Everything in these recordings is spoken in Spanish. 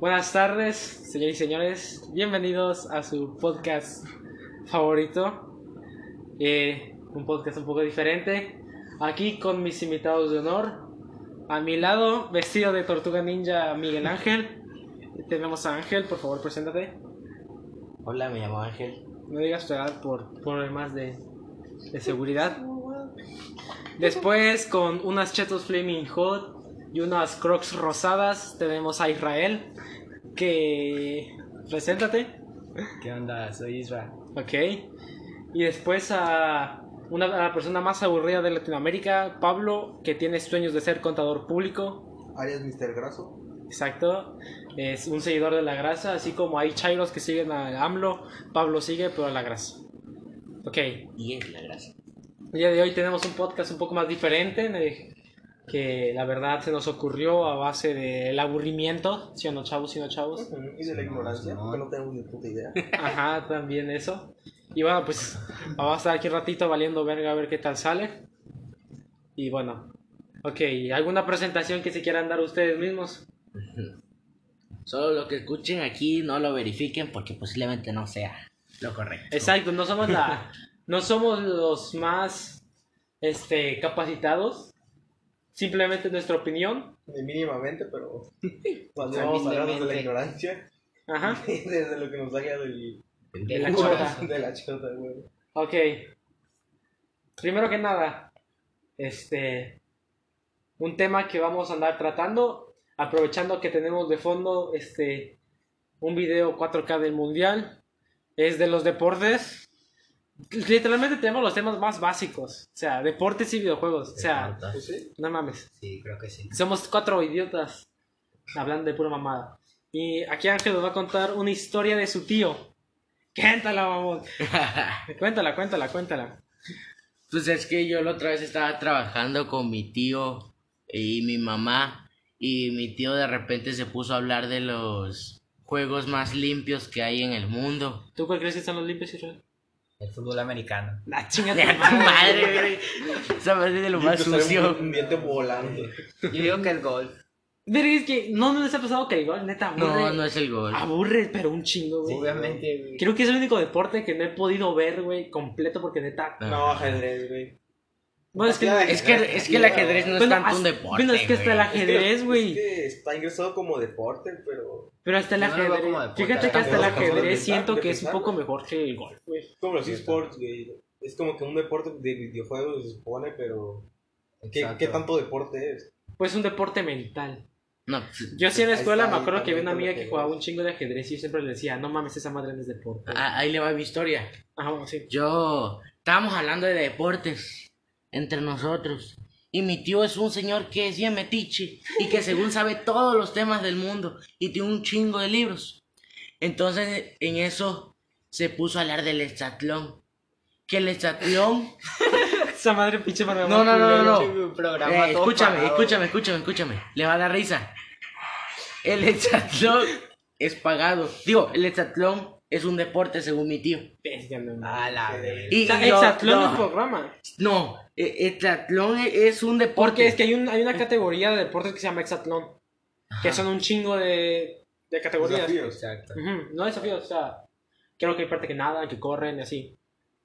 Buenas tardes, señores y señores. Bienvenidos a su podcast favorito. Eh, un podcast un poco diferente. Aquí con mis invitados de honor. A mi lado, vestido de tortuga ninja, Miguel Ángel. Tenemos a Ángel, por favor, preséntate. Hola, me llamo Ángel. No digas tu edad por problemas de, de seguridad. Después, con unas chetos Flaming Hot y unas crocs rosadas, tenemos a Israel. Que. Preséntate. ¿Qué onda? Soy Israel. Ok. Y después a una a la persona más aburrida de Latinoamérica, Pablo, que tiene sueños de ser contador público. Arias Mr. Graso. Exacto. Es un seguidor de la grasa, así como hay chairos que siguen a AMLO, Pablo sigue, pero a la grasa. Ok. Y es la grasa. El día de hoy tenemos un podcast un poco más diferente, que la verdad se nos ocurrió a base del aburrimiento, si o no chavos, si o no chavos. Y de la ignorancia, porque no tenemos ni puta idea. Ajá, también eso. Y bueno, pues vamos a estar aquí un ratito valiendo verga a ver qué tal sale. Y bueno, ok, ¿alguna presentación que se quieran dar ustedes mismos? Solo lo que escuchen aquí no lo verifiquen porque posiblemente no sea lo correcto. Exacto, no somos la, no somos los más, este, capacitados. Simplemente nuestra opinión. Ni mínimamente, pero cuando vamos a hablar de la ignorancia, Ajá. desde lo que nos haga del, De la chota. de la chota, güey. Ok. Primero que nada, este, un tema que vamos a andar tratando, aprovechando que tenemos de fondo, este, un video 4K del mundial, es de los deportes. Literalmente tenemos los temas más básicos, o sea, deportes y videojuegos, o sea, Pues sí. no mames. Sí, creo que sí. Somos cuatro idiotas hablando de pura mamada. Y aquí Ángel nos va a contar una historia de su tío. Cuéntala, mamón. Cuéntala, cuéntala, cuéntala. Pues es que yo la otra vez estaba trabajando con mi tío y mi mamá y mi tío de repente se puso a hablar de los juegos más limpios que hay en el mundo. ¿Tú cuál crees que están los limpios, Israel? El fútbol americano. La chinga ¡De tu madre, güey! Esa madre de lo más sucio. Un diente volando. Yo digo que el golf. Verga, es que no, no les ha pasado que igual, neta, aburre. No, no es el gol. Aburre, pero un chingo, güey. Obviamente, güey. Creo que es el único deporte que no he podido ver, güey, completo porque neta. No, ajedrez, güey. Bueno, es que. Es que, es que el ajedrez no es tanto un deporte. bueno, es que hasta el ajedrez, güey. Es que está ingresado como deporte, pero. Pero hasta el no ajedrez. deporte, Fíjate que hasta el ajedrez siento que es un poco mejor que el golf, güey. Como los esports, güey. Es como que un deporte de videojuegos se supone, pero. ¿Qué. ¿Qué tanto deporte es? Pues un deporte mental. No, pues, Yo sí en la Ahí escuela está, me acuerdo que había una amiga que jugaba un chingo de ajedrez y yo siempre le decía, no mames, esa madre no es deporte. ah, ahí le va mi historia. Ajá, bueno, sí. Yo estábamos hablando de deportes entre nosotros. Y mi tío es un señor que es bien metiche y que según sabe todos los temas del mundo y tiene un chingo de libros. Entonces en eso se puso a hablar del estatlón. Que el estatlón... Esa madre pinche para No, no, no, no, no. Eh, escúchame, escúchame, escúchame, escúchame. Le va a dar risa. El hexatlón es pagado. Digo, el hexatlón es un deporte según mi tío. Bestia, no, no. A la vez. Y, O sea, y yo- hexatlón no, es programa. No, hexatlón es un deporte. Porque es que hay, un, hay una categoría de deportes que se llama hexatlón. Que son un chingo de, de categorías. Desafíos. Exacto. Ujú, No desafíos, o sea, creo que hay parte que nadan, que corren y así.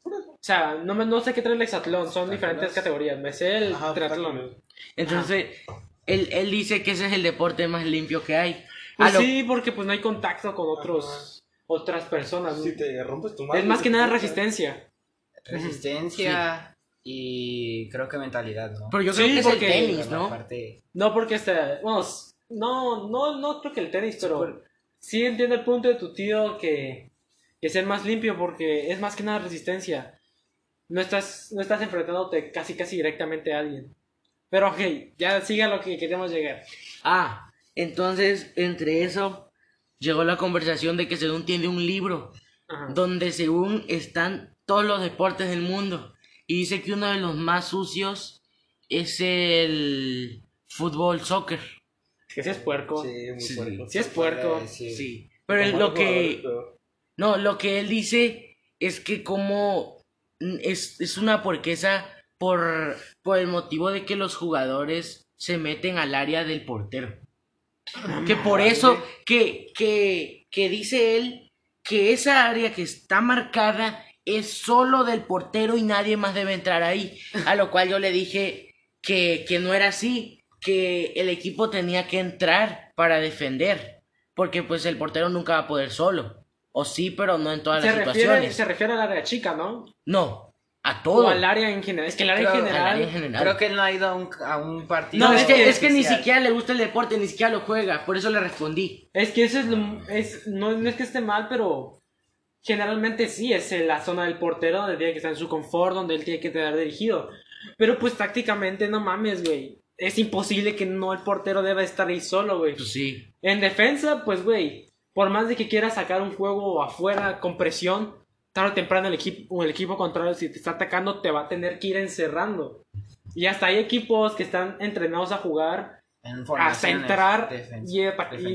O sea, no, me- no sé qué trae el hexatlón, son diferentes categorías. Me sé el Ajá, triatlón. Entonces, él, él dice que ese es el deporte más limpio que hay. Pues lo- sí, porque pues no hay contacto con otros otras personas. Si te rompes tu madre. es más que nada te- resistencia. Resistencia y creo que mentalidad, ¿no? Pero yo Sí, creo que es porque- el tenis, ¿no? parte- No porque este, bueno, no, no, no creo que el tenis, pero sí entiendo el punto de tu tío que, que ser más limpio porque es más que nada resistencia. No estás, no estás enfrentándote casi casi directamente a alguien. Pero ok, ya siga lo que queremos llegar. Ah, entonces, entre eso, llegó la conversación de que según tiene un libro Ajá. donde según están todos los deportes del mundo. Y dice que uno de los más sucios es el fútbol, soccer. Que si es puerco. Sí, muy Sí. puerco. Si es puerco. Eh, sí. Sí. Pero Como lo que... No, lo que él dice es que como es, es una porquesa por, por el motivo de que los jugadores se meten al área del portero. Que por eso, que, que, que dice él que esa área que está marcada es solo del portero y nadie más debe entrar ahí. A lo cual yo le dije que, que no era así, que el equipo tenía que entrar para defender, porque pues el portero nunca va a poder solo. O sí, pero no en todas Se las refiere, situaciones. se refiere al área chica, ¿no? No, a O todo. al área en general. Es que el área Creo- en Al general. área en general. Creo que él no ha ido a un, a un partido. No, es que, es que ni siquiera le gusta el deporte, ni siquiera lo juega, por eso le respondí. Es que eso es, lo- es no, no es que esté mal, pero generalmente sí es en la zona del portero donde tiene que estar en su confort, donde él tiene que tener dirigido. Pero pues tácticamente no mames, güey. Es imposible que no el portero deba estar ahí solo, güey. Pues sí. En defensa, pues güey, por más de que quieras sacar un juego afuera con presión, tarde o temprano el equipo, el equipo contrario si te está atacando te va a tener que ir encerrando. Y hasta hay equipos que están entrenados a jugar En hasta formaciones entrar defen- y,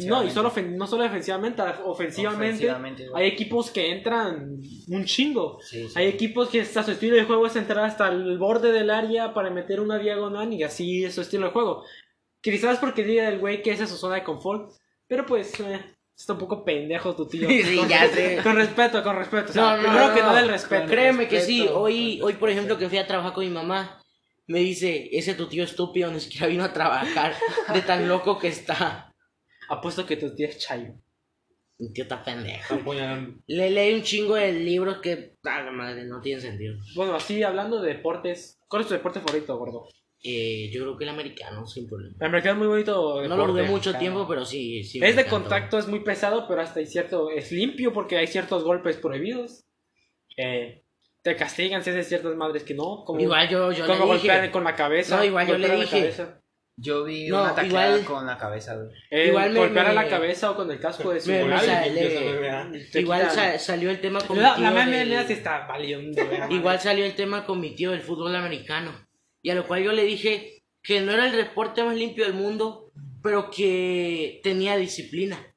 y no, y solo no solo defensivamente, ofensivamente, hay equipos que entran un chingo. Sí, sí. Hay equipos que hasta su estilo de juego es entrar hasta el borde del área para meter una diagonal y así es su estilo de juego. Quizás porque diga el güey que esa es su zona de confort, pero pues eh, está un poco pendejo tu tío. Sí, con, ya sé. con respeto, con respeto. O sea, No, no, primero no, que no. nada el respeto. Créeme que sí. Hoy, hoy, por ejemplo, que fui a trabajar con mi mamá, me dice, ese tu tío estúpido ni siquiera vino a trabajar de tan loco que está. Apuesto que tu tío es chayo. Mi tío está pendejo. Le leí un chingo de libros que, a la madre, no tienen sentido. Bueno, así hablando de deportes, ¿cuál es tu deporte favorito, gordo? Eh, yo creo que el americano, sin problema. El americano es muy bonito. No lo jugué mucho tiempo, pero sí, sí. Es de encantó. contacto, es muy pesado, pero hasta hay cierto. Es limpio porque hay ciertos golpes prohibidos. Eh, te castigan si haces ciertas madres que no. Como, Igual yo, yo como le golpear dije. con la cabeza. No, igual yo le dije. cabeza. Yo vi No, una tacleada igual- con la cabeza, güey. Eh, Igual me- golpear a la cabeza o con el casco de su me- moral. sale- Igual salió el tema con mi La, tío la está valiendo. Igual salió el tema con mi tío del fútbol americano. Y a lo cual yo le dije que no era el deporte más limpio del mundo, pero que tenía disciplina,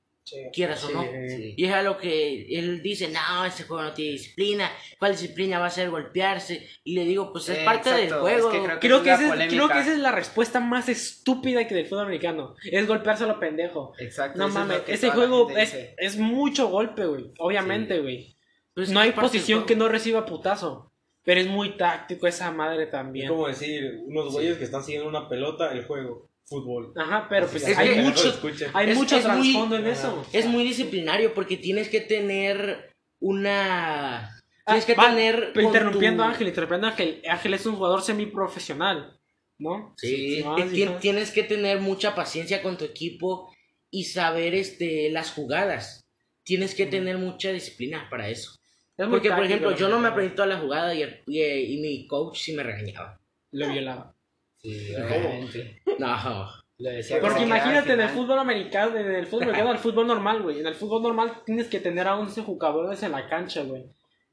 quieras o Sí. no. Sí. Y es a lo que él dice, no, este juego no tiene disciplina, ¿cuál disciplina va a ser golpearse? Y le digo, pues es Eh, parte del juego. es que creo que- Creo que, es es, creo que esa es la respuesta más estúpida que del fútbol americano. Es golpearse a lo pendejo. Exacto. No es mames, que ese juego es, es mucho golpe, güey. Obviamente, güey. Pues no es hay posición que no reciba putazo. Pero es muy táctico esa madre Es también. como decir, unos güeyes que están siguiendo una pelota, el juego, fútbol. Ajá, pero pues Es hay que- mucho, hay Es- mucho es muy- trasfondo en eso. Es muy disciplinario porque tienes que tener una... Ah, Tienes que va, tener... interrumpiendo tu- a Ángel, interrumpiendo a Ángel. Ángel es un jugador semiprofesional, ¿no? Sí, sí. tienes que tener mucha paciencia con tu equipo y saber este las jugadas. Tienes que tener mucha disciplina para eso. Es Porque, por ejemplo, yo no me aprendí toda la jugada y, el- y, y mi coach sí me regañaba. Lo violaba. Sí, obviamente. No. Le decía que Porque imagínate en el fútbol americano, en el fútbol americano al fútbol normal, güey. En el fútbol normal tienes que tener a 11 jugadores en la cancha, güey.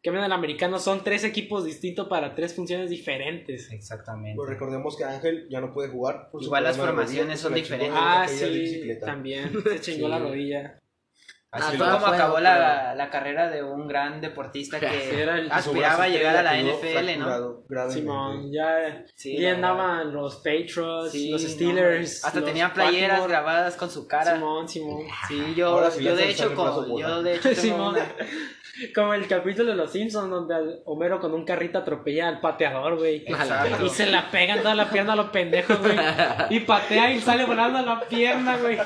Que en el americano son tres equipos distintos para tres funciones diferentes. Exactamente. Pues recordemos que Ángel ya no puede jugar. Igual las formaciones son diferentes. Ah, sí, también. Se chingó Sí. la rodilla. Así Ah, fue toda como fue, acabó la, la carrera de un gran deportista que era el- Su aspiraba a llegar a la NFL, ¿no? Simón, ya, Sí, ya la andaban los Patriots, Sí, los no, Steelers. Hasta los tenía playeras Baltimore. grabadas con su cara. Simón, Simón. Sí, yo, Ahora yo de hecho, bola. yo de hecho tengo Simón. una. Como el capítulo de los Simpsons donde Homero con un carrito atropella al pateador, güey. Y se la pegan toda la pierna a los pendejos, güey. Y patea y sale volando la pierna, güey.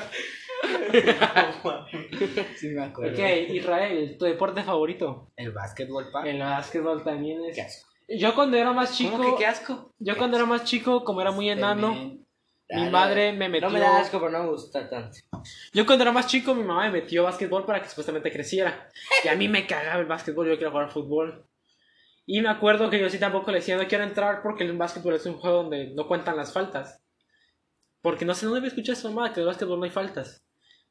Sí, me acuerdo. Ok, Israel, tu deporte favorito. El básquetbol, pa. El básquetbol también es. Yo cuando era más chico, ¿Cómo que qué asco? yo cuando era más chico, como era muy enano, mi madre me metió. No me da asco, pero no me gusta tanto. Yo cuando era más chico, mi mamá me metió básquetbol para que supuestamente creciera. Y a mí me cagaba el básquetbol, yo quería jugar fútbol. Y me acuerdo que yo sí tampoco le decía, no quiero entrar porque el básquetbol es un juego donde no cuentan las faltas. Porque no sé, no debe escuchar esa mamá, que en el básquetbol no hay faltas.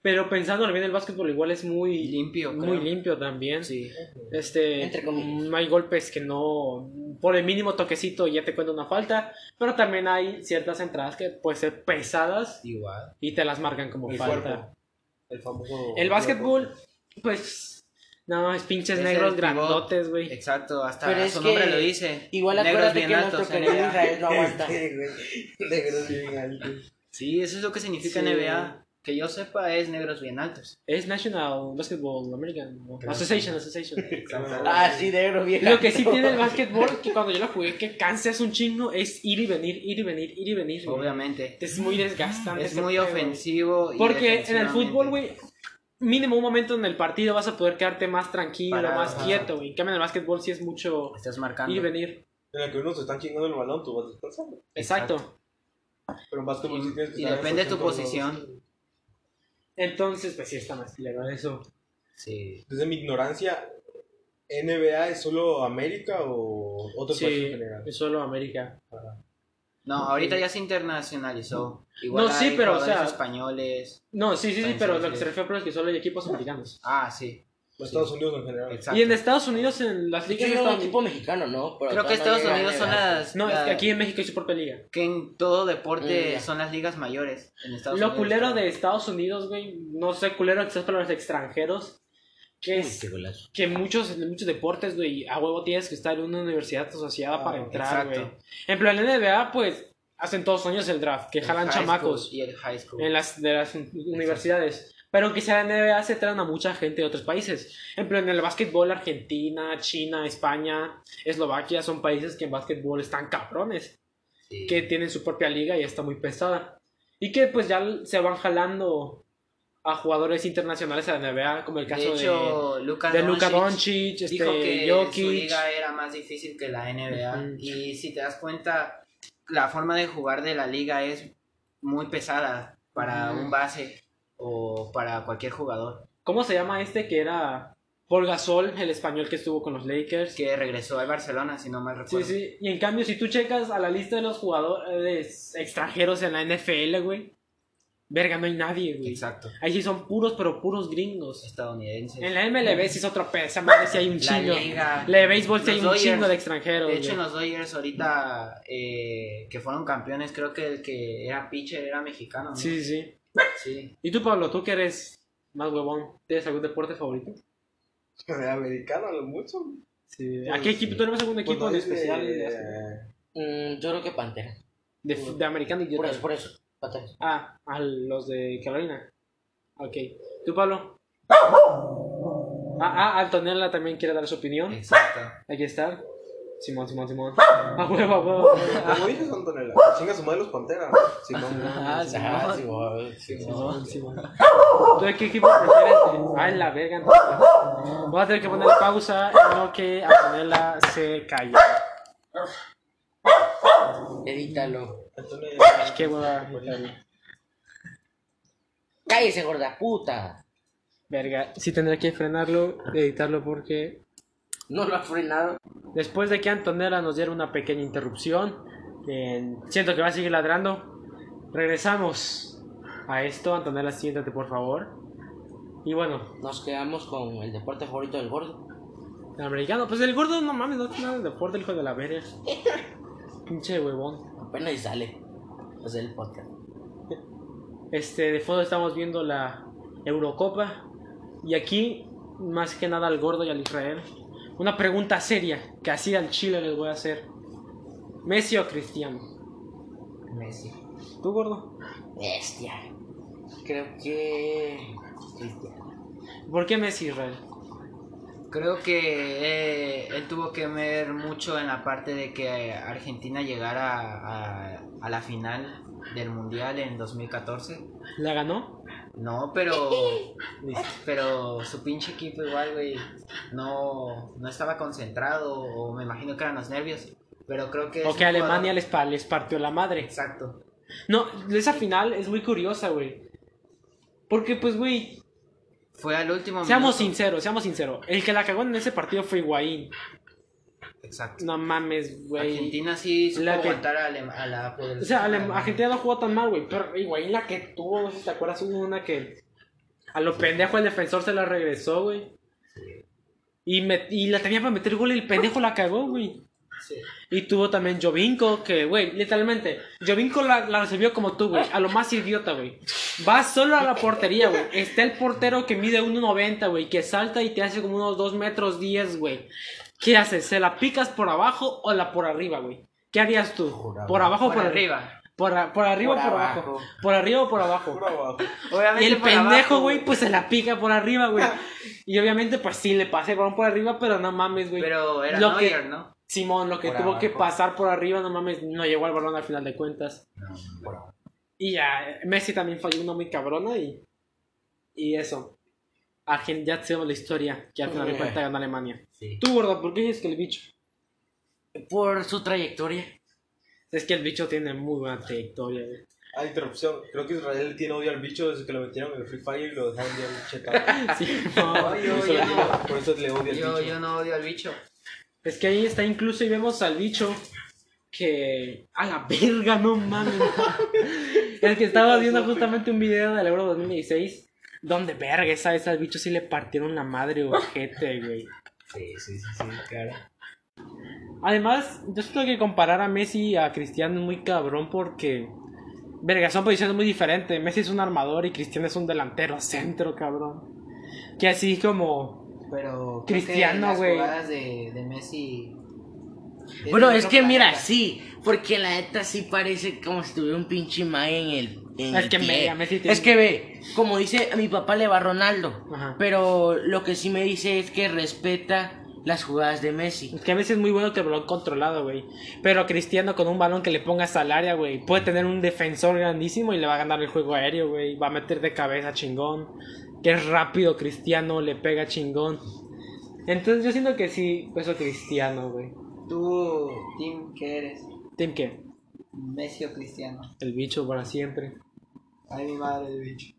Pero pensando bien, el básquetbol igual es muy Limpio, muy creo. limpio también. Sí. Este, Entre comillas. no hay golpes que no, por el mínimo toquecito ya te cuenta una falta, pero también hay ciertas entradas que pueden ser pesadas Igual. y te las marcan como El falta. cuerpo. El famoso. El básquetbol, pues, no, es pinches Es negros grandotes, güey. Exacto, hasta Pero su nombre lo dice. Igual Negros acuérdate bien que altos, nuestro querido NBA. Israel no aguanta. Sí, güey. Negros bien altos. Sí, eso es lo que significa Sí. NBA. Que yo sepa es negros bien altos. Es National Basketball American Association, Association. Ah, sí, negro, vieja. Lo que sí tiene el básquetbol, que cuando yo lo jugué, que cansas un chingo, es ir y venir, ir y venir, ir y venir. Obviamente. Es muy desgastante. Es muy ofensivo. y Porque en el fútbol, güey, mínimo un momento en el partido vas a poder quedarte más tranquilo, Parado, más ajá. quieto, güey. En cambio, en el básquetbol sí es mucho Estás marcando. ir y venir. En la que unos están chingando el balón, tú vas descansando. Exacto. Pero en básquetbol sí tienes que Y depende de tu posición. Entonces, pues sí está más legal eso. Sí. Desde mi ignorancia, ¿NBA es solo América o otros países Sí, en general? es solo América. No, ahorita ya se internacionalizó. Igual No, sí, hay pero, o jugadores sea- españoles. No, sí, sí, sí, pero lo que se refiere es que solo hay equipos americanos. Ah, sí. Los Estados Unidos en general. Exacto. Y en Estados Unidos, en las Sí ligas de es un equipo mexicano, ¿no? Pero Creo que no Estados Unidos son las. No, es que aquí en México hay su propia liga. Que en todo deporte Mm, son las ligas mayores. En Estados Lo Unidos, culero creo. de Estados Unidos, güey, no sé, culero quizás para los extranjeros, que es que muchos, muchos deportes, güey, a huevo tienes que estar en una universidad asociada Ah, para entrar, exacto. güey. En plan, en NBA, pues, hacen todos los años el draft, que El jalan chamacos school Y el high school. en las, de las universidades. Pero aunque sea la NBA, se traen a mucha gente de otros países. En plan, en el básquetbol, Argentina, China, España, Eslovaquia, son países que en básquetbol están cabrones. Sí. que tienen su propia liga y está muy pesada. Y que pues ya se van jalando a jugadores internacionales a la NBA, como el caso de de, hecho, Luka de Luka Doncic Doncic, dijo que este, su Jokic. liga era más difícil que la NBA. Ujú. Y si te das cuenta, la forma de jugar de la liga es muy pesada para Ujú. un base o para cualquier jugador ¿Cómo se llama este que era Paul Gasol, el español que estuvo con los Lakers? que regresó al Barcelona, si no mal Sí, recuerdo. sí. Y en cambio, si tú checas a la lista de los jugadores extranjeros en la NFL, güey, verga, no hay nadie, güey. Exacto. Ahí sí son puros, pero puros gringos. Estadounidense. En la MLB sí es otro esa madre sí hay un La chingo. liga. La de béisbol sí hay un Dodgers. chingo de extranjeros. De hecho, en los Dodgers ahorita eh, que fueron campeones, creo que el que era pitcher era mexicano. ¿no? Sí, sí, sí. Sí. ¿Y tú, Pablo, tú que eres más huevón, tienes algún deporte favorito? De americano, lo mucho. Sí. ¿A qué equipo? ¿Tú eres algún equipo en Pues, especial? de, Mm, yo creo que Pantera. de, de americano y Por eso, por eso. Pantera. Ah, a los de Carolina. Ok. ¿Tú, Pablo? Ah, ah, Antonella también quiere dar su opinión. Exacto. Aquí está. Simón, Simón, Simón. A huevo, a huevo. a huevo. ¿Cómo dices, Antonella? Chinga su madre los Pantera. Sí, no. Ah, sí. Ah, sí, güey, sí, Simón, Simón. ¿Tú de qué equipo prefieres? Ay, la verga. no. Voy a tener que ponerle pausa en lo que Antonella se calla. Edítalo. Antonella. Qué hueva. Cállese, gorda puta. Verga. Sí tendré que frenarlo, editarlo porque No lo has frenado. Después de que Antonella nos diera una pequeña interrupción, eh, siento que va a seguir ladrando. Regresamos a esto. Antonella, siéntate por favor. Y bueno, Nos quedamos con el deporte favorito del gordo. el americano, pues el gordo no mames, no tiene nada de deporte, el hijo de la verga. Pinche huevón. Apenas y sale. Es el podcast. Este, de fondo estamos viendo la Eurocopa. Y aquí, más que nada al gordo y al Israel, una pregunta seria que así al Chile les voy a hacer: ¿Messi o Cristiano? Messi. ¿Tú, gordo? Bestia. Creo que. Cristiano. ¿Por qué Messi, Israel? Creo que eh, él tuvo que ver mucho en la parte de que Argentina llegara a, a la final del Mundial en 2014. ¿La ganó? No, pero pero su pinche equipo igual, güey, no, no estaba concentrado o me imagino que eran los nervios. Pero creo que... O que Alemania les, pa- les partió la madre. Exacto. No, esa final es muy curiosa, güey. Porque, pues, güey, Fue al último seamos minuto. sinceros, seamos sinceros. El que la cagó en ese partido fue Higuaín. Exacto. No mames, güey. Argentina sí supo La que- aguantar a, Alem- a la O sea, Argentina no jugó tan mal, güey. Pero Higuaín la que tuvo, no sé si te acuerdas, hubo una que a lo pendejo el defensor se la regresó, güey. Y, me- y la tenía para meter gol y el pendejo la cagó, güey. Sí. Y tuvo también Jovinko, que, güey, literalmente, Jovinko la, la recibió como tú, güey, a lo más idiota, güey. Va solo a la portería, güey. Está el portero que mide 1.90, güey, que salta y te hace como unos 2 metros 10, güey. ¿Qué haces? ¿Se la picas por abajo o la por arriba, güey? ¿Qué harías tú? Por ¿Por abajo o Por por arriba? arriba. Por, a- por arriba o Por por abajo. abajo. Por arriba o por abajo. Por abajo. Obviamente Y el por pendejo, güey, pues se la pica por arriba, güey. Y obviamente, pues sí, le pasé el balón por arriba, pero no mames, güey. Pero era Lo que- ¿no? Simón, lo que Por tuvo abajo. que pasar por arriba, no mames, no llegó al balón al final de cuentas. por abajo. Y ya, Messi también falló una muy cabrona y. Y eso. Argen- ya sabemos la historia, que al final de cuentas ganó Alemania. Sí. Tú, gordo, ¿por qué dices que el bicho? Por su trayectoria. Es que el bicho tiene muy buena trayectoria, güey. Ah, interrupción. Creo que Israel tiene odio al bicho desde que lo metieron en el Free Fire y lo dejaron ya chetar. Sí, no. Yo- Por eso yo le- no- Por eso le odia al Yo, bicho. yo no odio al bicho. Es que ahí está incluso y vemos al bicho que... A la verga, no mames. es que estaba viendo justamente un video del Euro 2016 donde verga, esa vez al bicho sí le partieron la madre ojete, güey. Sí, sí, sí, sí, claro. Además, yo siento que comparar a Messi y a Cristiano es muy cabrón porque... Verga, son posiciones muy diferentes. Messi es un armador y Cristiano es un delantero centro, cabrón. Que así como... Pero Cristiano, güey. jugadas de, de Messi. Bueno, es que mira, sí, porque la neta sí parece como si tuviera un pinche mague en el, Es que Messi tiene- Es que ve, como dice, a mi papá le va a Ronaldo, Ajá. pero lo que sí me dice es que respeta las jugadas de Messi. Es que a veces es muy bueno que el balón controlado, güey. Pero Cristiano con un balón que le pongas al área, güey. Puede tener un defensor grandísimo y le va a ganar el juego aéreo, güey. Va a meter de cabeza chingón. Que es rápido Cristiano, le pega chingón. Entonces yo siento que sí, pues eso Cristiano, güey. Tú, Tim, ¿qué eres? ¿Tim qué? Messi o Cristiano. El bicho para siempre. Ay, mi madre, el bicho.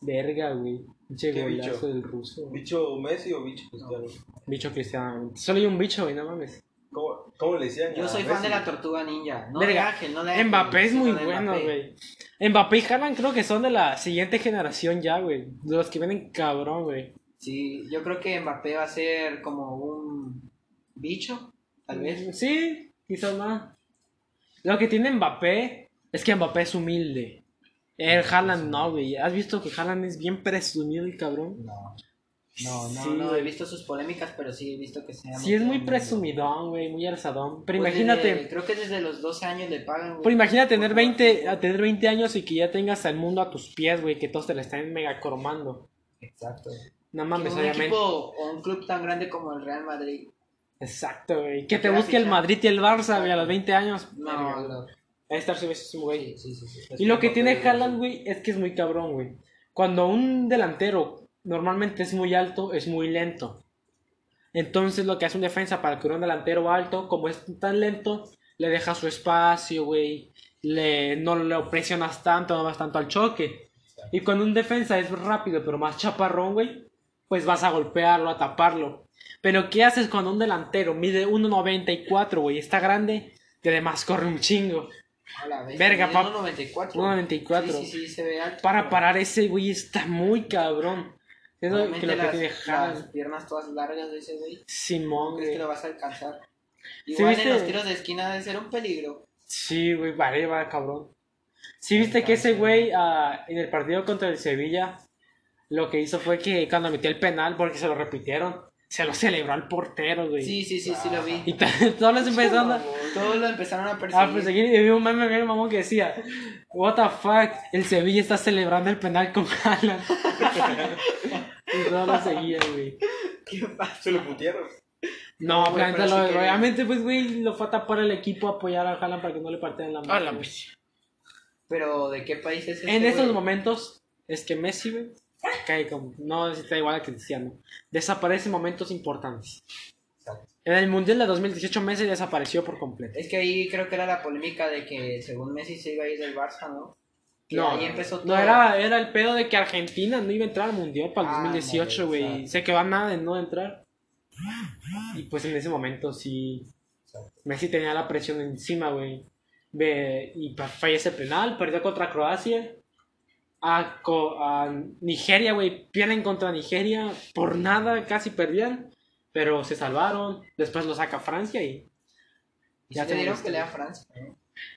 Verga, güey. Pinche ¿Qué golazo bicho? del ruso. güey. ¿Bicho Messi o bicho Cristiano? Bicho Cristiano. Solo hay un bicho, güey, no mames. ¿Cómo, cómo le decían? Yo a soy fan Messi? de la tortuga ninja. No de Verga, Ángel, no de Ángel, Mbappé es sino muy de bueno, Mbappé. güey. Mbappé y Haaland creo que son de la siguiente generación ya, güey. De los que vienen cabrón, güey. Sí, yo creo que Mbappé va a ser como un bicho, tal vez. Sí, quizás más. Lo que tiene Mbappé es que Mbappé es humilde. El Haaland no, güey. ¿Has visto que Haaland es bien presumido y cabrón? No. No, no, Sí, no, he visto sus polémicas, pero sí he visto que sea Sí, es muy presumidón, güey, muy alzadón. Pero Pues imagínate, desde- creo que desde los 12 años le pagan. güey. pero imagínate tener Por 20, jugar a tener 20 años y que ya tengas el mundo a tus pies, güey, que todos te lo estén mega cromando. Exacto. No mames, un obviamente. equipo o un club tan grande como el Real Madrid. Exacto, güey. Que te busque el. Madrid y el Barça, güey, a los 20 años. No, no. Ahí está güey. Sí, sí, sí, sí. Y lo que tiene Haaland, güey, es que es muy cabrón, güey. Cuando un delantero normalmente es muy alto, es muy lento. Entonces lo que hace un defensa para que un delantero alto, como es tan lento, le deja su espacio, güey. Le, no lo presionas tanto, no vas tanto al choque. Y cuando un defensa es rápido, pero más chaparrón, güey, pues vas a golpearlo, a taparlo. Pero ¿qué haces cuando un delantero mide 1.94, güey? Está grande, que además corre un chingo. A la vez, Verga, mide pap- 1.94. 1.94. Sí, sí, sí, se ve alto. Para parar ese güey está muy cabrón. Es lo que, que las, tiene las piernas todas largas de ese güey. Simón, ¿Crees que güey. lo vas a alcanzar? ¿Sí Igual en los tiros de esquina debe ser un peligro. Sí, güey, vale, va, cabrón. Sí, viste que ese güey ah, en el partido contra el Sevilla lo que hizo fue que cuando metió el penal, porque se lo repitieron, se lo celebró al portero, güey. Sí, sí, sí, sí lo vi. Y todos los empezaron a, Todos lo empezaron a perseguir. a perseguir. Y vi un meme bien mamón que decía: What the fuck, el Sevilla está celebrando el penal con Haaland. y todos lo seguían, güey. ¿Qué pasa? Se lo putearon. No, güey, planeta, pero lo- sí que- obviamente, pues, güey, lo fue a tapar el equipo a apoyar a Haaland para que no le partieran la mano. A güey. Pero ¿de qué país es este En esos güey? momentos es que Messi, güey, cae como, no está igual a Cristiano. Desaparece en momentos importantes. En el Mundial de 2018 Messi desapareció por completo. Es que ahí creo que era la polémica de que según Messi se iba a ir del Barça, ¿no? No, ahí empezó no todo. era, era el pedo de que Argentina no iba a entrar al Mundial para el Ah, 2018, no, güey. Se quedó a nada de no entrar. Y pues en ese momento sí, Exacto. Messi tenía la presión encima, güey. Y fallece penal, perdió contra Croacia. A, co- a Nigeria, güey, pierden contra Nigeria. Por nada, casi perdían. Pero se salvaron. Después lo saca Francia y. Y Ya sí le dieron tenemos pelea a Francia.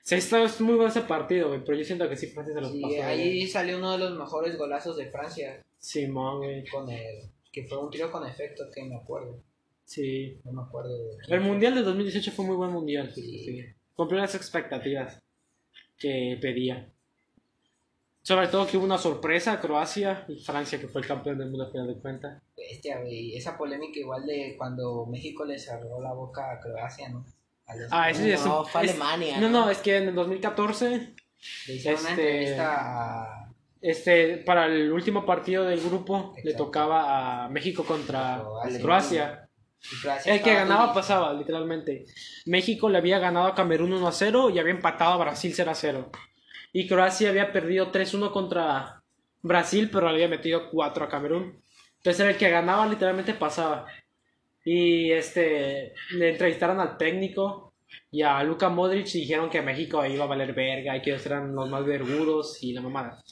Sí, esto es muy bueno ese partido, güey. Pero yo siento que sí, Francia se los Sí, pasó. ahí salió uno de los mejores golazos de Francia. Simón, güey. Con el, que fue un tiro con efecto que me acuerdo. Sí. No me acuerdo. de- El mundial de 2018 fue muy buen mundial. Sí. sí. cumplió las expectativas que pedía. Sobre todo que hubo una sorpresa, Croacia y Francia, que fue el campeón del mundo a final de cuentas. Bestia, güey. Esa polémica igual de cuando México le cerró la boca a Croacia, ¿no? A los- Ah, ese es No, fue es- Alemania, No, ¿no? es que en el 2014, Le hicieron una este- entrevista a... este, para el último partido del grupo, le tocaba a México contra Croacia. Croacia. El que ganaba pasaba, literalmente. México le había ganado a Camerún 1 a 0 y había empatado a Brasil 0 a 0. Y Croacia había perdido 3-1 contra Brasil, pero le había metido 4 a Camerún. Entonces era el que ganaba, literalmente pasaba. Y este le entrevistaron al técnico y a Luka Modric y dijeron que México iba a valer verga y que ellos eran los más vergudos y la mamada.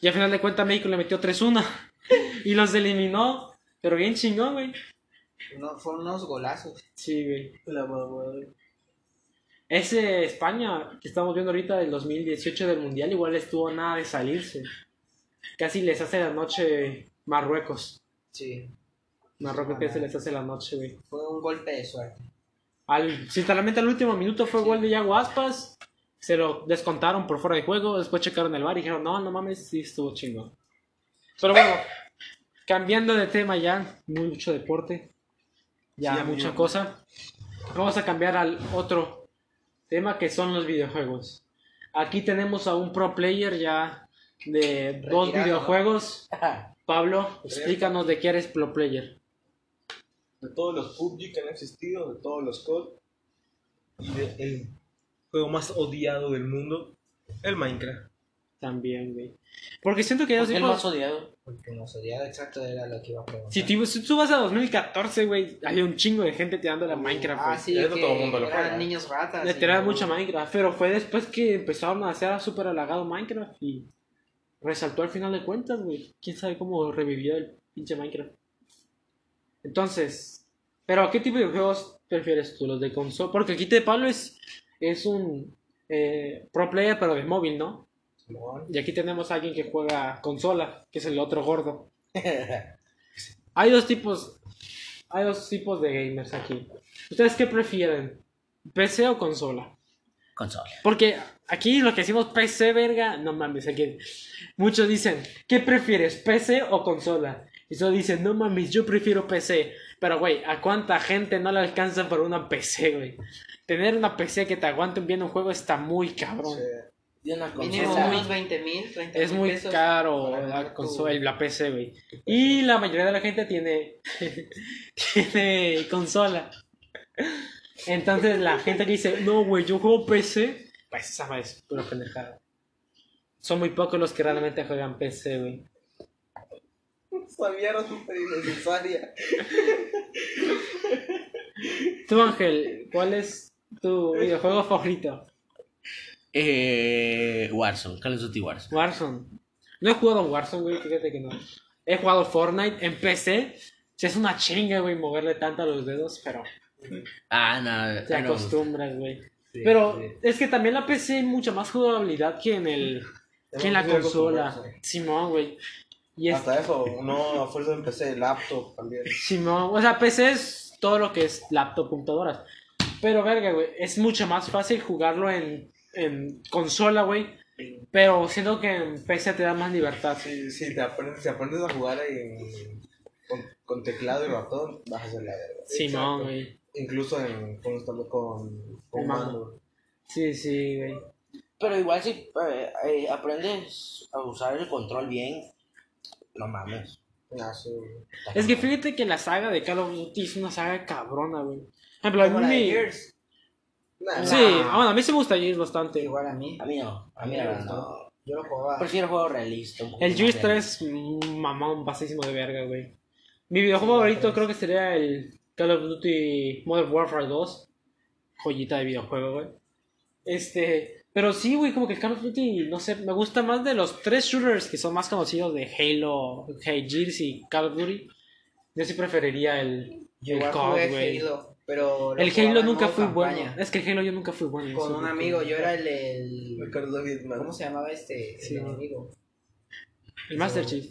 Y al final de cuentas México le metió 3-1 y los eliminó, pero bien chingón, güey. No, fueron unos golazos. Sí, güey. La mamá. Ese España que estamos viendo ahorita del 2018 del Mundial igual estuvo nada de salirse. Casi les hace la noche Marruecos. Sí. Marruecos se les hace la noche, güey. Fue un golpe de suerte. Al, sinceramente al último minuto fue gol de Yago Aspas. Se lo descontaron por fuera de juego. Después checaron el bar y dijeron, no, no mames, sí estuvo chingo. Pero bueno, cambiando de tema ya, mucho deporte. Ya Sí, amigo. mucha cosa. Vamos a cambiar al otro tema que son los videojuegos. Aquí tenemos a un pro player ya de dos videojuegos. Pablo, explícanos de qué eres pro player. De todos los PUBG que han existido, de todos los COD. Y de el juego más odiado del mundo, el Minecraft. También, güey. Porque siento que hay dos El más odiado. Porque nos odiaba exacto era lo que iba a preguntar. Si tú, si tú vas a 2014, güey, hay un chingo de gente tirando la Minecraft, Ah, sí, Eso que todo el mundo lo eran juega. niños ratas. Le tiraban luego- mucho Minecraft, pero fue después que empezaron a hacer súper halagado Minecraft y resaltó al final de cuentas, güey. Quién sabe cómo revivió el pinche Minecraft. Entonces, pero ¿qué tipo de juegos prefieres tú? ¿Los de consola? Porque aquí de Pablo es, es un eh, pro player, pero de móvil, ¿no? Y aquí tenemos a alguien que juega consola, que es el otro gordo. Hay dos tipos, hay dos tipos de gamers aquí. ¿Ustedes qué prefieren? ¿PC o consola? Consola. Porque aquí lo que decimos PC, verga, no mames, aquí muchos dicen, ¿qué prefieres, PC o consola? Y solo dicen, no mames, yo prefiero PC. Pero, güey, ¿a cuánta gente no le alcanza por una PC, güey? Tener una PC que te aguante bien un juego está muy cabrón. Sí. Y una consola. unos 20 mil, 30 Es muy pesos caro la tu- consola la PC, güey. Y la mayoría de la gente tiene tiene consola. Entonces la gente que dice, no, güey, yo juego PC, pues esa madre es pura pendejada. Son muy pocos los que realmente juegan PC, güey. Mierda es súper innecesaria. Tú, Ángel, ¿cuál es tu videojuego favorito? Eh, Warzone, Call of Duty Warzone. Warzone. No he jugado Warzone, güey, fíjate que no. He jugado Fortnite en PC. Es una chinga, güey, moverle tanto a los dedos, pero Ah, no. te no. acostumbras, güey. Sí, Pero sí. es que también la PC hay mucha más jugabilidad que en el que en la consola. Simón, güey. Y Hasta eso, no a fuerza de PC, laptop también. Simón, o sea, PC es todo lo que es laptop, computadoras. Pero verga, güey, es mucho más fácil jugarlo en, en consola, güey. Pero siento que en PC te da más libertad. Sí, sí, te aprendes, te aprendes a jugar en, con, con teclado y ratón, vas a hacer la verga. Simón, Exacto. güey. Incluso en, con, con, con, con mando. mando. Sí, sí, güey. Pero igual si eh, eh, aprendes a usar el control bien, no mames. Ah, sí. Es que fíjate que la saga de Call of Duty es una saga cabrona, güey. Por ejemplo, a Como la de mí... Gears. Nah, Sí, Nah. ah, bueno, a mí se me gusta Gears bastante. Igual a mí. A mí no. A mí me no. gustó. no. Yo lo jugaba. Prefiero juego realista. un poco El Gears 3 realista. es un mamón basísimo de verga, güey. Mi videojuego favorito creo que sería el Call of Duty Modern Warfare 2. Joyita de videojuego, güey. Este, pero sí, güey, como que el Call of Duty, no sé, me gusta más de los tres shooters que son más conocidos de Halo, Hey, Gears y Call of Duty. Yo sí preferiría el, Yo el COD, güey. Halo, pero El Halo nunca fui campaña. bueno. Es que el Halo yo nunca fui bueno. Con un amigo, yo era el, el- Ricardo. ¿Cómo se llamaba este? Sí. El enemigo. El Master Chief.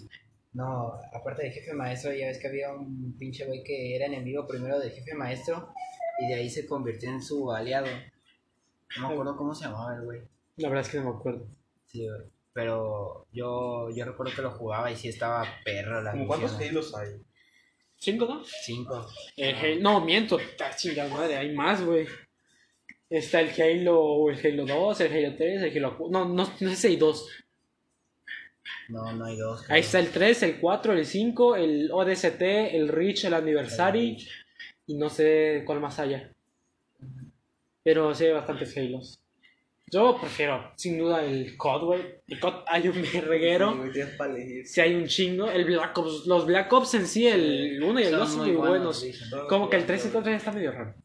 No, aparte de jefe maestro, ya ves que había un pinche güey que era enemigo primero del jefe maestro y de ahí se convirtió en su aliado. No me acuerdo cómo se llamaba el güey. La verdad es que no me acuerdo. Sí, güey. Pero yo, yo recuerdo que lo jugaba y sí estaba perro la ¿Cómo ¿Cuántos. Halos hay? ¿Cinco, no? Cinco. El Halo- no, miento. Está chingada madre, hay más, güey. Está el Halo, el Halo 2, el Halo 3, el Halo 4. No, no, no sé si hay dos. No, no hay dos. Ahí está el 3, el 4, el 5, el ODST, el Reach, el Anniversary. Y no sé cuál más haya. Pero sí hay bastantes Halos. Yo prefiero, sin duda, el COD, güey. El COD hay un Sí, para elegir. Si hay un chingo. El Black Ops, los Black Ops en sí, el 1 y el Son 2 son muy buenos. Como que el 3 y el 4 ya está medio raro.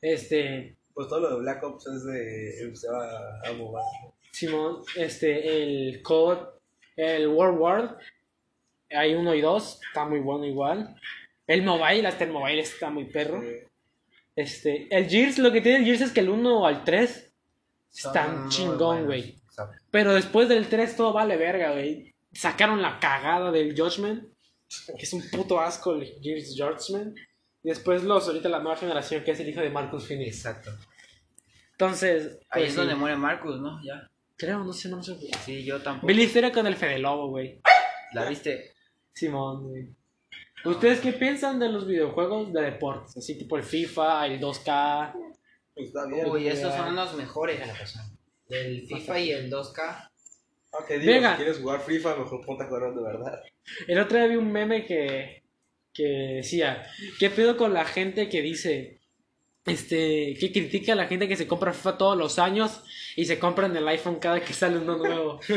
Este, Pues todo lo de Black Ops es de. Se va a mobile. Simón, este, el COD, el World War, hay uno y dos, está muy bueno igual. El mobile, hasta el mobile está muy perro. Eh, Este, el Gears, lo que tiene el Gears es que el 1 al 3 Son están chingón, güey. Pero después del 3 todo vale verga, güey. Sacaron la cagada del Judgment, que es un puto asco el Gears Judgment. Y después los, ahorita la nueva generación, que es el hijo de Marcus Phoenix. Exacto. Entonces, Ahí pues, es sí. donde muere Marcus, ¿no? Ya. creo, no sé, no sé. Sí, yo tampoco. Vi la historia con el Fede Lobo, güey. ¿La viste? Simón, güey. ¿Ustedes qué piensan de los videojuegos de deportes? Así tipo el FIFA, el 2K. pues está bien. Uy, esos son los mejores. El FIFA y el 2K. Aunque digo, Venga. si quieres jugar FIFA, mejor ponte a jugar de verdad. El otro día vi un meme que, que decía, ¿qué pedo con la gente que dice, este, que critica a la gente que se compra FIFA todos los años y se compran el iPhone cada que sale uno nuevo?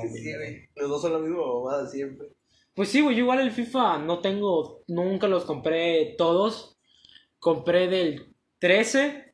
Que sí. Los dos son la misma bobada siempre. Pues sí, güey, yo igual el FIFA no tengo, nunca los compré todos. Compré del 13,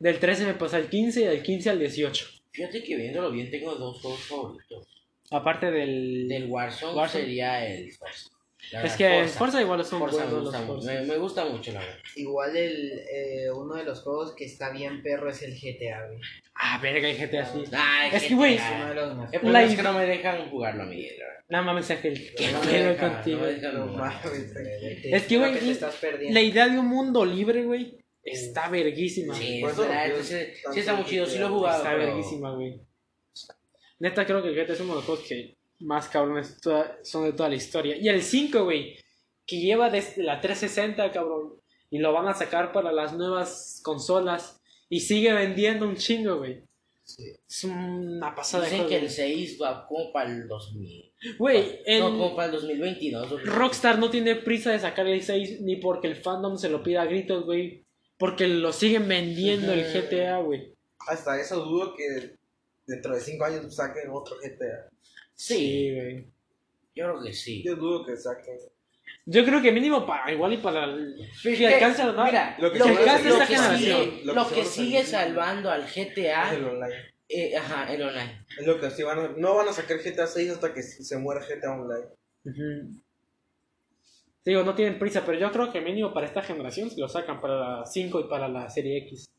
del 13 me pasé al 15 y del 15 al 18. Fíjate que viéndolo bien tengo dos juegos favoritos. Aparte del... Del Warzone, Warzone. sería el Forza. La es que Forza. Forza igual son Forza me buenos gusta los. Me, me gusta mucho, la verdad. Igual el, eh, uno de los juegos que está bien perro es el GTA, güey. Ah, verga, el GTA sí. Ay, Es que, güey, GTA. Uno de los El mejores. problema La es que no me dejan jugarlo a mí, verdad. Nada más Ángel, qué No me pedo dejan, contigo. no me No mames. Es que, güey. La idea de un mundo libre, güey, está verguísima. Sí, Por es eso verdad, lo entonces, quiero sí está muy chido, sí lo he jugado. Está pero- verguísima, güey. Neta, creo que el GTA es uno de los juegos que más cabrones toda- son de toda la historia. Y el 5, güey, que lleva desde la 360, cabrón. Y lo van a sacar para las nuevas consolas. Y sigue vendiendo un chingo, güey. Es una pasada de Dicen que el 6 va como para el 2000. Güey, el No, como para el 2022. o- Rockstar no tiene prisa de sacar el 6 ni porque el fandom se lo pida a gritos, güey. Porque lo siguen vendiendo el GTA, güey. Hasta eso dudo que dentro de 5 años saquen otro GTA. Sí, güey. Yo creo que sí. Yo dudo que saquen. Yo creo que mínimo para igual y para el... Si es alcanza, ¿no? Mira, Lo que lo, sí que, alcanza lo esta que generación. sigue, Lo que que salvando al Es GTA, el online. eh, ajá, el online. Es lo que sí van a... No van a sacar GTA 6 hasta que se muera GTA Online. Digo, no tienen prisa, pero yo creo que mínimo para esta generación se lo sacan para la 5 y para la serie X.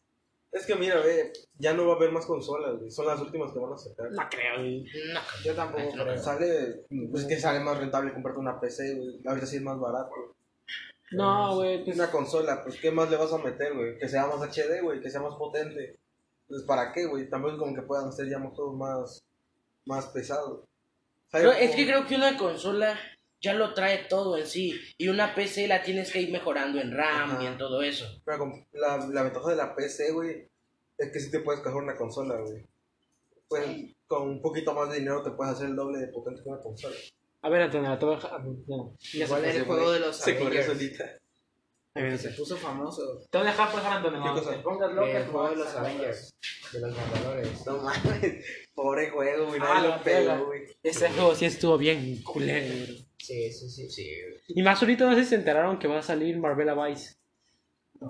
Es que mira, ve, ya no va a haber más consolas, güey. Son las últimas que van a sacar. No creo, güey. No, Yo tampoco no, creo. Sale, es que sale más rentable comprarte una PC, güey. Ahorita sí es más barato. No, güey, pues... Una consola, pues ¿qué más le vas a meter, güey? Que sea más HD, güey, que sea más potente. Pues ¿para qué, güey? También como que puedan hacer ya juegos más, más pesados. Pero ¿Sabes es que creo que una consola ya lo trae todo en sí. Y una PC la tienes que ir mejorando en RAM Ajá. y en todo eso. Pero con- la, la ventaja de la PC, güey, es que sí te puedes coger una consola, güey. Pues, con un poquito más de dinero te puedes hacer el doble de potente que una consola. A ver, Antonio, te voy a dejar... no, ya Igual se el juego de los Se corrió Avengers. solita. Se puso famoso. Te voy a dejar pasar, Antonio. ¿Qué no, cosa? pongas El loco. juego de los Avengers. De los Vengadores. No mames, pobre juego, güey, Ah, lo verga. güey. Ese juego sí estuvo bien culero, güey. Sí, sí, sí. Sí. Y más ahorita no sé si se enteraron que va a salir Marvela Vice.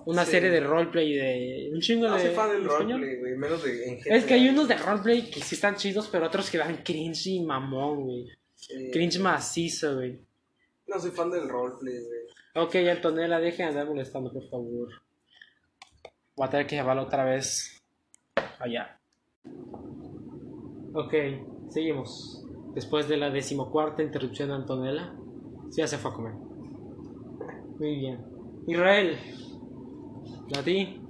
Una Sí. serie de roleplay de un chingo No de soy fan del roleplay, güey, menos de en Es que hay unos de roleplay que sí están chidos, pero otros que dan cringe y mamón, güey. Cringe macizo, güey. No soy fan del roleplay, güey. Ok, Antonella, deje de andar molestando, por favor. Voy a tener que llevarlo otra vez allá. Ok, seguimos. Después de la decimocuarta interrupción de Antonella, ya se fue a comer. Muy bien. Israel, a ti,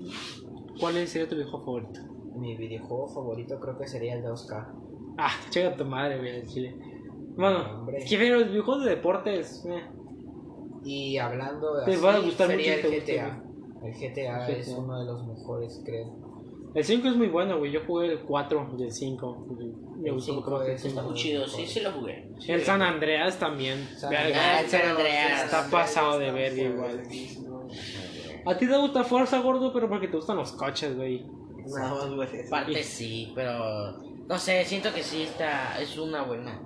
¿cuál sería tu videojuego favorito? Mi videojuego favorito creo que sería el 2K. Ah, chinga tu madre, güey, en Chile. Bueno, pero los videojuegos de deportes, eh, Y hablando Te así, va a gustar sería mucho el GTA. El GTA El es uno de los mejores, creo. el 5 es muy bueno, güey. Yo jugué el 4 y el 5. Me El gustó un poco cinco más el es- cinco. Está muy chido, sí, sí lo jugué. Sí, El San Andreas también. San Verga, el San Andreas. Está pasado de verga igual. A ti te gusta Forza, gordo, pero porque te gustan los coches, güey. Más, güey. Parte sí, pero no sé, siento que sí está, es una buena.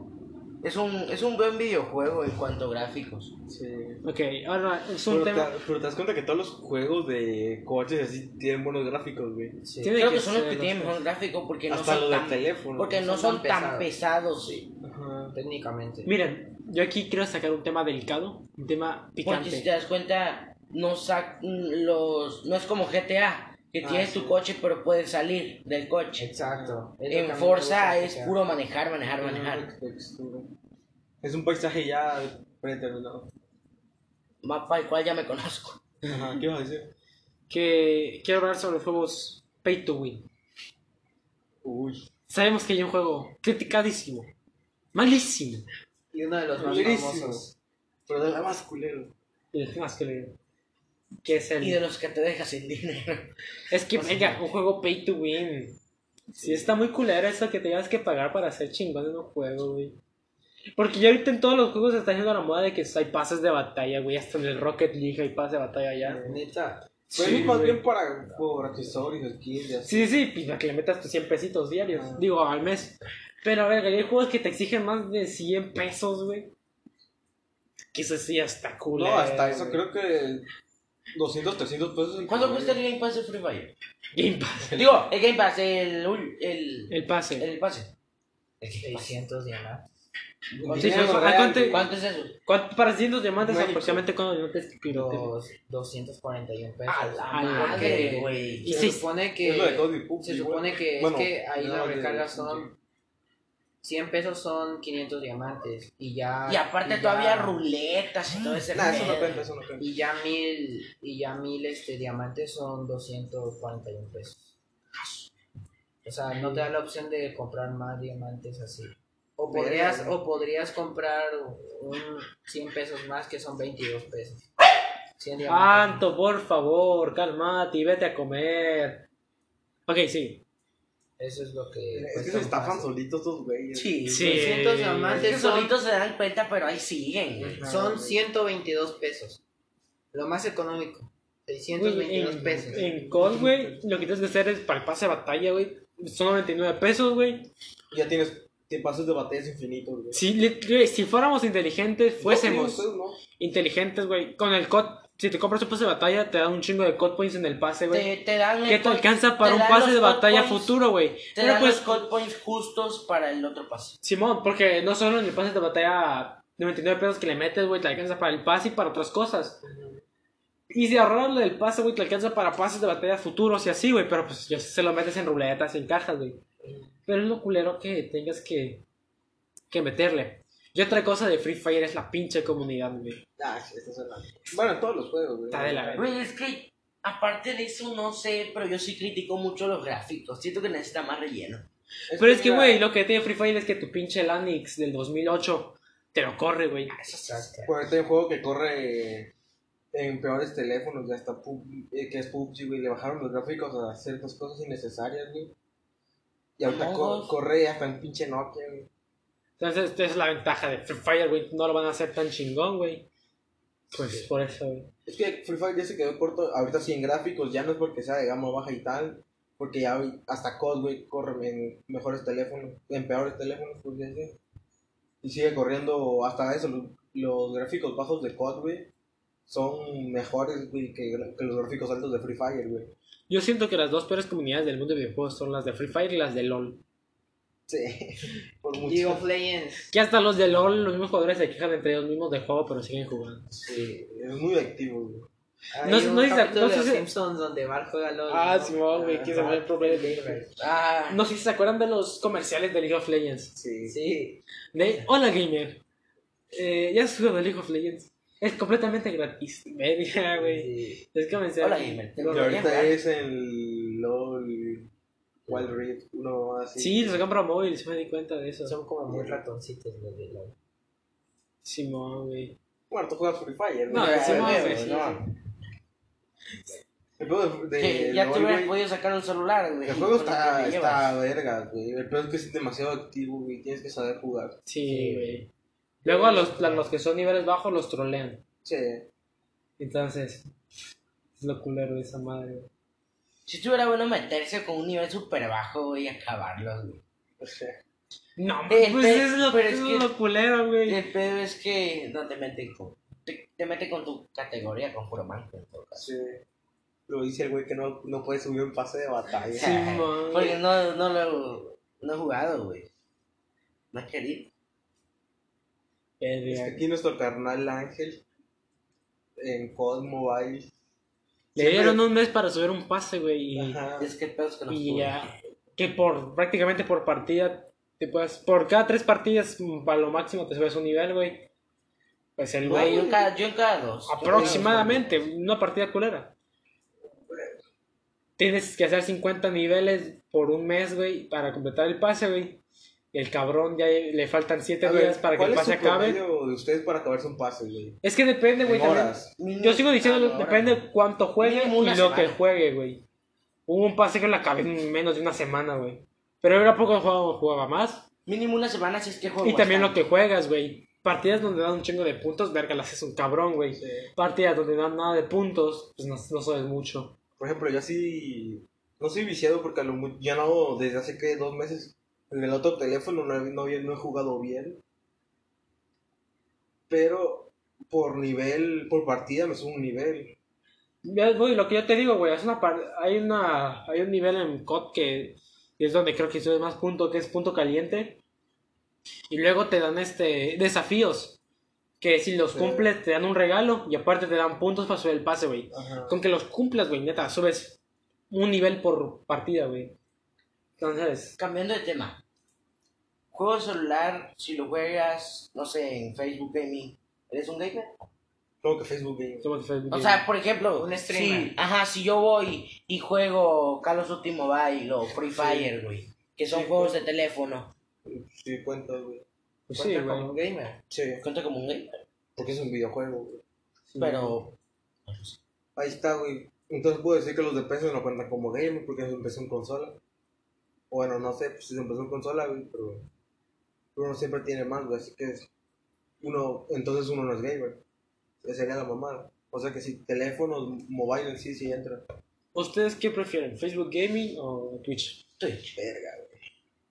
Es un, es un buen videojuego en cuanto a gráficos. Sí. Ok, ahora es un Pero te, tema. pero te das cuenta que todos los juegos de coches así tienen buenos gráficos, güey. Sí. Tiene Creo que son los que tienen mejor gráfico porque no son tan, teléfono. porque no son son tan tan pesados. Ajá. Técnicamente. Miren, yo aquí quiero sacar un tema delicado, un tema Porque si picante. te das cuenta, no sac los no es como GTA, que Ah, tienes sí. tu coche pero puedes salir del coche. Exacto. En Forza es puro manejar, manejar, manejar. Es un paisaje ya predeterminado. Mapa el cual ya me conozco. Ajá, ¿qué ibas a decir? Que quiero hablar sobre los juegos Pay to Win. Uy. Sabemos que hay un juego criticadísimo, malísimo. Y uno de los más famosos. Pero de la más culero. Y el más le- que es el. Y de los que te dejas sin dinero. Es que, venga, un juego Pay to Win. Sí, está muy culero eso que tengas que pagar para hacer chingón en un juego, güey. Porque ya ahorita en todos los juegos se está haciendo la moda de que hay pases de batalla, güey. Hasta en el Rocket League hay pases de batalla ya. Neta. Pero Sí, es más bien para por accesorios, skins. Sí, sí, sí, para que le metas tus 100 pesitos diarios. Digo, al mes. Pero a ver, hay juegos que te exigen más de 100 pesos, güey. Que eso sí hasta cool. No, hasta eso creo que 200, 300 pesos. el ¿Cuánto promedio. cuesta el Game Pass de Free Fire? Game Pass. Digo, el Game Pass, el ul- el, El pase. el pase. 600 diamantes. Sí, Dinero pero, ¿a real, cuánto- güey. ¿Cuánto es eso? ¿Cuánto- para 100 diamantes México. aproximadamente cuántos diamantes que Dos, 241 pesos. A la madre, que- güey. Y se sí, supone Es que lo de se igual. supone que Bueno, es que ahí no, las de- recargas son 100 pesos son 500 diamantes y ya Y aparte todavía ruletas y todo ese Nah, eso no cuenta, eso no cuenta. y ya mil y ya mil este diamantes son 241 pesos. O sea, no te da la opción de comprar más diamantes así. O podrías, o podrías comprar un 100 pesos más que son 22 pesos. 100 diamantes. Anto, por favor, calmate y vete a comer. Ok, sí. Eso es lo que. Es que se estafan solitos estos güeyes. Sí, Sí. 200 Es diamantes que son, solitos se dan cuenta, pero ahí siguen. güey. son 122 pesos. Lo más económico. 622 en, pesos. En COD, güey, lo que tienes que hacer es para el pase de batalla, güey. Son 99 pesos, güey. Ya tienes te pasos de batallas infinitos, güey. Si, si fuéramos inteligentes, fuésemos No, no. inteligentes, güey. Con el COD, si te compras un pase de batalla, te dan un chingo de COD points en el pase, güey. Te, te dan Que te code- alcanza para te un pase de code batalla points, futuro, güey. Te Pero dan pues, los code points justos para el otro pase. Simón, porque no solo en el pase de batalla de 29 pesos que le metes, güey, te alcanza para el pase y para otras cosas. Y si ahorrarle el pase, güey, te alcanza para pases de batalla futuros y así, güey. Pero pues ya se lo metes en ruletas y en cajas, güey. Pero es lo culero que tengas que, que meterle. Y otra cosa de Free Fire es la pinche comunidad, güey. Ah, sí, esta es la- Bueno, en todos los juegos, güey. Está de la verga. Güey, es que aparte de eso, no sé, pero yo sí critico mucho los gráficos. Siento que necesita más relleno. Pero es que, güey, lo que tiene Free Fire es que tu pinche Lanix del 2008 te lo corre, güey. Exacto. Por este juego que corre en peores teléfonos, ya está PUBG, eh, que es PUBG, güey. Le bajaron los gráficos a ciertas cosas innecesarias, güey. Y ahorita co- corre hasta en pinche Nokia, güey. Entonces, esa es la ventaja de Free Fire, güey. No lo van a hacer tan chingón, güey. Pues por eso, güey. Es que Free Fire ya se quedó corto. Ahorita sí en gráficos, ya no es porque sea de gama baja y tal. Porque ya hasta COD, güey, corre en mejores teléfonos, en peores teléfonos, pues ya sé. Y sigue corriendo hasta eso. Los, los gráficos bajos de COD, güey, son mejores, güey, que, que los gráficos altos de Free Fire, güey. Yo siento que las dos peores comunidades del mundo de videojuegos son las de Free Fire y las de LOL. Sí, por mucho. League of Legends. Que hasta los de LOL, los mismos jugadores se quejan entre ellos mismos del juego, pero siguen jugando. Sí, es muy activo, güey. Hay No- un no dice- capítulo no sé de los si- Simpsons donde Bart juega LOL. Ah, ¿no? Simón, güey, que se Ajá. ve el problema. Ah, No sé si se acuerdan de los comerciales de League of Legends. Sí. Sí. De, hola gamer. Eh, ya has jugado League of Legends. Es completamente gratis. Verga, güey. Sí. Es comercial. Hola, gamer. Y ahorita es el LOL, Wild Rift, uno así. Sí, los para móvil, sí me di cuenta de eso. Son como muy ratoncitos los de LOL. Simón, güey. Bueno, tú juegas Free Fire, No, no, ya, güey, ya, sí, no. El juego de, de Que ya te hubieras podido sacar un celular, güey. El juego está, está verga, güey. El peor es que es demasiado activo, güey. Tienes que saber jugar. Sí, güey. Luego a los, a los que son niveles bajos los trolean. Sí. Entonces, es lo culero de esa madre, güey. Si estuviera bueno meterse con un nivel súper bajo, y acabarlos, güey. O sea, No, pues pe- es lo, pero es es que- lo culero, güey. El pedo es que no te mete con. Te, te mete con tu categoría, con puro manco, en todo caso. sí. Lo dice el güey que no, no puede subir un pase de batalla. Sí, man. Porque no, no lo no he jugado, güey. No he querido. Es que aquí nuestro carnal Ángel en COD Mobile. Le dieron un mes para subir un pase, güey. Y, Ajá. Es que el pedo es que no y ya. Que por prácticamente por partida. Te puedes, por cada tres partidas, mm, para lo máximo te subes un nivel, güey. Pues el Güey, yo güey. en cada, yo en cada dos. Aproximadamente, una partida culera. Tienes que hacer 50 niveles por un mes, güey, para completar el pase, güey. El cabrón ya le faltan 7 A ver, días para que ¿cuál el es pase su acabe. promedio de ustedes para acabarse un pase, güey? Es que depende, güey. Yo sigo diciendo, Ah, depende cuánto juegue y lo que juegue, güey. Hubo un pase que lo acabé en menos de una semana, güey. Pero era poco jugaba, jugaba más. Mínimo una semana si es que juego. Y también lo que juegas, güey. Partidas donde dan un chingo de puntos, verga, las haces un cabrón, güey. Partidas donde dan nada de puntos, pues no, no sabes mucho. Por ejemplo, yo sí. No soy viciado porque a lo mu- ya no. Desde hace que dos meses. En el otro teléfono no he, no, he- no he jugado bien. Pero por nivel. Por partida me subo un nivel. Ya, güey, lo que yo te digo, güey, es una par- hay una hay un nivel en COD que es donde creo que sube más punto, que es punto caliente. Y luego te dan este desafíos que si los Sí. cumples te dan un regalo y aparte te dan puntos para subir el pase, güey. Con que los cumplas, güey, neta, subes un nivel por partida, güey. Entonces, Cambiando de tema. Juego de celular, si lo juegas, no sé, en Facebook Gaming, ¿eres un gamer? Como que Facebook Gaming. Facebook O sea, por ejemplo, Un streamer. si, ajá, si yo voy y juego Call of Duty Mobile o Free Fire, güey, que son Sí, juegos de teléfono, Sí, cuenta, güey. Pues sí, Cuenta güey. como gamer. Sí, cuenta como un gamer, porque es un videojuego, güey. Sí. pero Ahí está, güey. Entonces puedo decir que los de PC no cuentan como gamer porque empezó en consola. Bueno, no sé pues, si se empezó en consola, güey, pero uno siempre tiene más, güey, así que es- uno, entonces uno no es gamer. Esa sería la mamada. O sea que si teléfonos, mobile en sí, sí entra. ¿Ustedes qué prefieren? ¿Facebook Gaming o Twitch? Twitch. Verga, güey.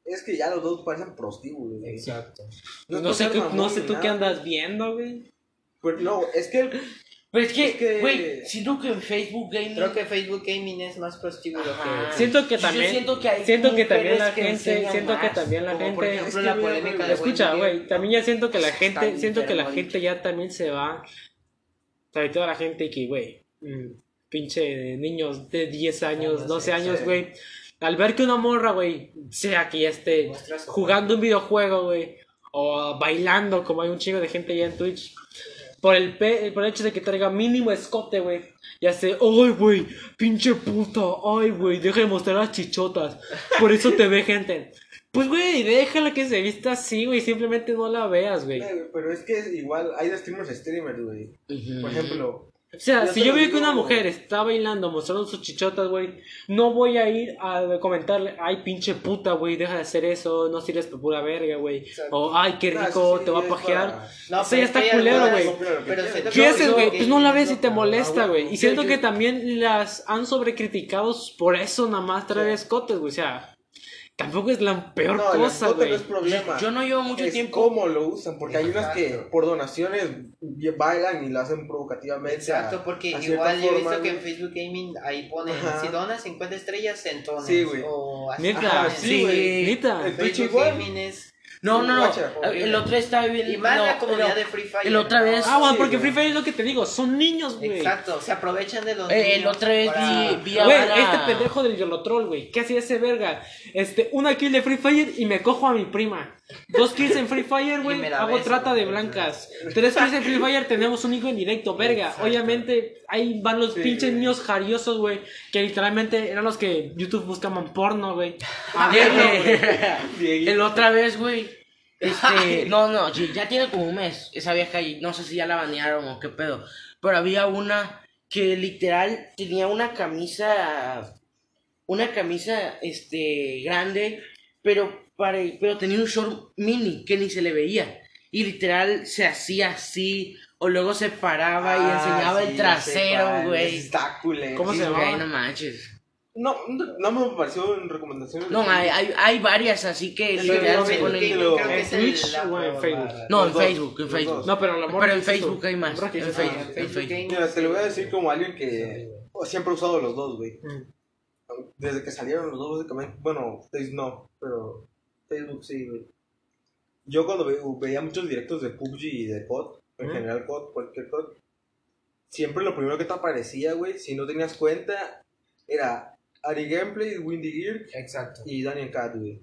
Es que ya los dos parecen prostíbulos, güey. Exacto. No, sé, mamón no sé tú nada. qué andas viendo, güey. Pero no, es que el- Pero es Es que, güey, siento que en Facebook Gaming... Creo que Facebook Gaming es más prostíbulo Ajá. que... Siento que Yo también siento que hay siento que también la gente siento que también la como por gente ejemplo, Es que la mira, polémica güey, de escucha güey también ya siento que la gente siento que la gente ya también se va. Sobre todo la gente que güey mm, pinche niños de 10 años no 12 sé, años güey al ver que una morra güey sea que ya esté jugando un videojuego güey o bailando como hay un chingo de gente ya en Twitch por el, pe- por el hecho de que traiga mínimo escote, güey. Ya sé, ay, güey, pinche puta, ay, güey, deja de mostrar las chichotas. Por eso te ve gente. Pues, güey, déjala que se vista así, güey, simplemente no la veas, güey. Pero es que igual hay streamers streamers, güey. Por ejemplo, O sea, Yo si yo veo que una mujer está bailando, mostrando sus chichotas, güey, no voy a ir a comentarle, ay, pinche puta, güey, deja de hacer eso, no sirves por pura verga, güey. O, ay, qué rico, te va a pajear. para- No, Eso ya está culero, güey. ¿Qué haces, güey? Pues no la ves y te molesta, güey. Y siento que también las han sobrecriticado por eso nada más traer Sí. escotes, güey. O sea, tampoco es la peor no, cosa, güey. no es problema. Yo no llevo mucho es tiempo. cómo lo usan, porque hay unas que Exacto. por donaciones bailan y lo hacen provocativamente. Exacto, a- porque a cierta igual yo he visto que en. Facebook Gaming ahí ponen, Ajá. si donas 50 estrellas, entonas. Sí, güey. O así Neta, sí, güey. neta. Twitch Facebook. Gaming es... No, no, no. El otro estaba bien. Y más no, la comunidad no. de Free Fire. el otra vez- Ah, bueno, porque. Free Fire es lo que te digo, son niños, güey. Exacto, se aprovechan de los Eh, el otra vez para- vi, vi a Güey, Bala- este pendejo del Yolotrol, güey. ¿Qué hacía ese verga? Este, una kill de Free Fire y me cojo a mi prima. Dos kills en Free Fire, güey. Hago beso, trata de blancas. Tres kills en Free Fire, tenemos un hijo en directo, verga. Exacto. Obviamente, ahí van los Sí, pinches güey. niños jariosos, güey. Que literalmente eran los que YouTube buscaban porno, güey. Ah, A. El otra vez, güey. Este, no, no, ya ya tiene como un mes esa vieja y no sé si ya la banearon o qué pedo. Pero había una que literal tenía una camisa, una camisa, este, grande, pero, pare- pero tenía un short mini que ni se le veía. Y literal se hacía así, o luego se paraba y Ah, enseñaba sí, el trasero, güey. Culero. ¿Cómo Sí, se llamaba? no manches. No, no, me apareció en recomendaciones. No, hay, hay, hay varias, así que literal no, se ponen... ¿En Twitch o en Facebook? No, en Facebook, en Facebook. No, pero Pero en Facebook hay más. En Facebook, en Facebook Facebook. Mira, te lo voy a decir como alguien que siempre he usado los dos, güey. Mm. Desde que salieron los dos, básicamente. Bueno, Facebook no, pero Facebook sí, güey. Yo cuando ve- veía muchos directos de PUBG y de COD, en Mm. general COD, cualquier COD, siempre lo primero que te aparecía, güey, si no tenías cuenta, era Ari Gameplay, Windy Gear Exacto. y Daniel Cat, güey.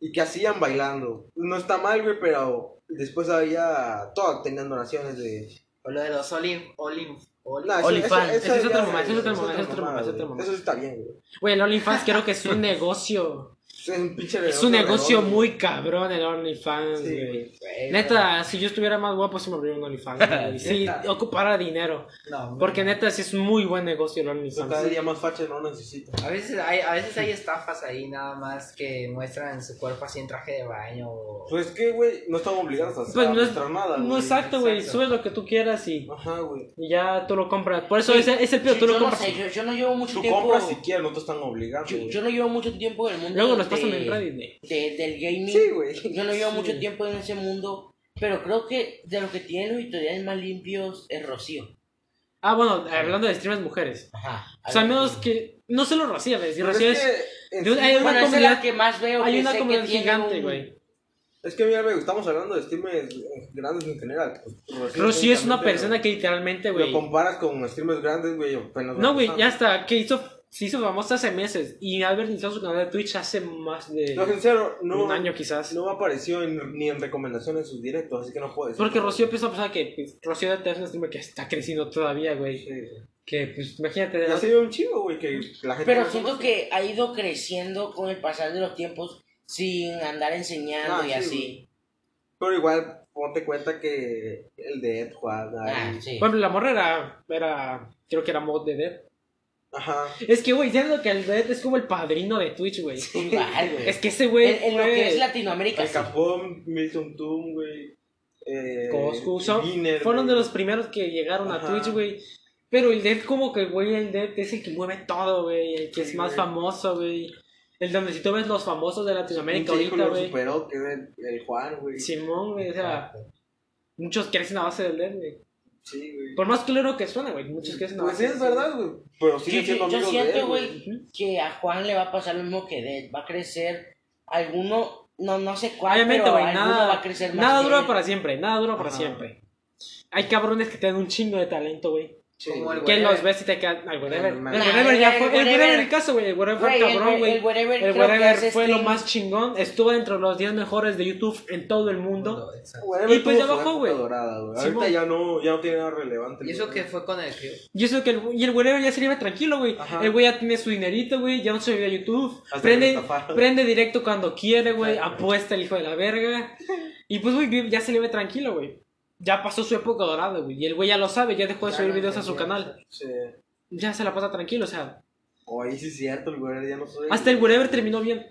Y que hacían bailando. No está mal, güey, pero después había. Todas tenían donaciones de. O lo de los Olim. Olim. Eso- OnlyFans. eso- Ese es eso es otra eso es mamada, mamá, ese es güey. mamá. Eso está bien, güey. Güey, el OnlyFans creo que es un negocio. Es un pinche Es un negocio redondo, muy cabrón el OnlyFans, Sí, güey. güey. Güey, Neta, si yo estuviera más guapo, sí me abriría un OnlyFans, güey. Sí, Neta. ocupara dinero. No, Porque neta, sí es muy buen negocio el Yo cada OnlyFans. día más facha no necesito. A veces hay, a veces hay estafas ahí nada más que muestran su cuerpo así en traje de baño. o- Pues que, güey, no están obligados a hacer Pues no es, nada, no exacto, güey. Subes lo que tú quieras y, Ajá, güey. y ya tú lo compras. Por eso Sí. ese es el pedo, Yo, tú lo no compras. sé, yo, yo no llevo mucho Tú tiempo. compras si quieres, no te están obligando, yo, no llevo mucho tiempo en el mundo. Luego de- de- del gaming. Sí, güey. Yo no llevo Sí. mucho tiempo en ese mundo. Pero creo que de lo que tienen los historiales más limpios es Rocío. Ah, bueno, hablando de streamers mujeres. Ajá. O sea, al menos que. No solo Rocío, güey. Rocío es que, de hay una Bueno, esa es comunidad- la que más veo. Hay que una comunidad gigante, un- güey. Es que mira, güey, estamos hablando de streamers grandes en general. Pues, Rocío es una persona que literalmente, Lo güey. comparas con streamers grandes, güey, No, güey, ya está. Que hizo, se hizo famosa hace meses. Y Albert inició su canal de Twitch hace más de No, sincero, no, un año quizás. no apareció en- ni en recomendaciones en sus directos, así que no puedo decir. Porque Rocío es una persona que. Pues, Rocío es una streamer que está creciendo todavía, güey. Sí, sí. Que, pues, imagínate. de Ya las- se vio un chingo, güey, que la gente. Pero no siento que ha ido creciendo con el pasar de los tiempos sin andar enseñando Ah, y sí, así. Pero igual, ponte cuenta que el de Ed juega. Ah, sí. Ejemplo, la morra era, era. Creo que era mod de Dead. Ajá. Es que, güey, siento que el Dead es como el padrino de Twitch, güey. Es que ese güey. En, en lo que es Latinoamérica. El sí. Capón, Milton Toon, güey. Eh, Coscu, fueron de los primeros que llegaron a. Twitch, güey. Pero el Dead como que, güey, el Dead es el que mueve todo, güey. El que es Sí, más famoso, güey. El donde si tú ves los famosos de Latinoamérica ahorita, lo güey. superó, que es el, el Juan, güey. Simón, güey. O sea, muchos crecen a base del Dead, güey. Sí, güey. Por más claro que suena, güey. Muchos crecen a Pues es verdad, güey. Pero Sí, sigue sí, siendo yo de siento, güey, que a Juan le va a pasar lo mismo que Dead. Va a crecer alguno, no, no sé cuál, Obviamente, pero nada, va a crecer más nada dura para siempre, nada dura para Ajá. siempre. Hay cabrones que tienen un chingo de talento, güey. Sí, Que Whatever. los ves y te quedan. El whatever. El whatever ya fue. El whatever- whatever el caso, güey. El whatever fue cabrón, güey. el whatever El fue lo stream- más chingón. Estuvo dentro de los 10 mejores de YouTube en todo el mundo. Y pues ya bajó, güey. Ahorita ya no, ya no tiene nada relevante. Y eso que fue con el. Y eso que el, y el whatever ya se le iba tranquilo, güey. Ajá. El güey ya tiene su dinerito, güey. Ya no se vive a YouTube. Hasta Prende, prende directo cuando quiere, güey. Apuesta el hijo de la verga. Y pues, güey, ya se le ve tranquilo, güey. Ya pasó su época dorada, güey. Y el güey ya lo sabe, ya dejó de Ya subir videos a su canal. Sí. Ya se la pasa tranquilo, o sea. O ahí sí es cierto, el güey ya no soy. Hasta el whatever terminó bien.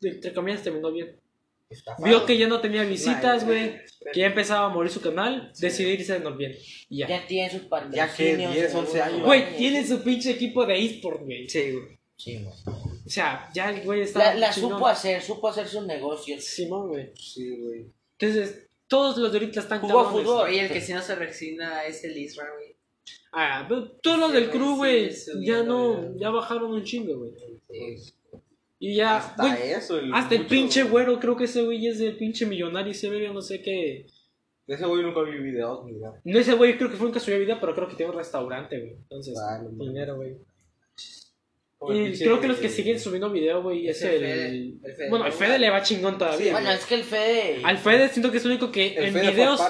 Entre comillas, terminó bien. Estafado. Vio que ya no tenía visitas, Nah, güey. Que ya empezaba a morir su canal. Decidió irse de Norbiel. Y ya. Ya tiene sus Ya que patrocinios. 10, en 11 algunos años. Güey, tiene su pinche equipo de eSport, güey. Sí, güey. Sí, güey. O sea, ya el güey está. La, la supo hacer, supo hacer sus negocios. Simón, güey. Sí, güey. Entonces, todos los de ahorita están Jugó cabrones. fútbol. Oye, el que si no se resigna es el Isra, güey. Ah, pero todos los del crew, güey, ya no, ya bajaron un chingo, güey. Sí. Y ya, Hasta güey, eso. El hasta el mucho- pinche güero, creo que ese güey es el pinche millonario, ese güey, yo no sé qué. De ese güey nunca vi videos ni nada. No, ese güey creo que fue un que subió video, pero creo que tiene un restaurante, güey. Entonces, Ah, no dinero, güey. Y creo que los que siguen subiendo video, güey, es, Es el el... Fede, el Fede. Bueno, el Fede le va chingón todavía. Sí, Bueno, es que el Fede. Al Fede siento que es el único que El en Fede videos...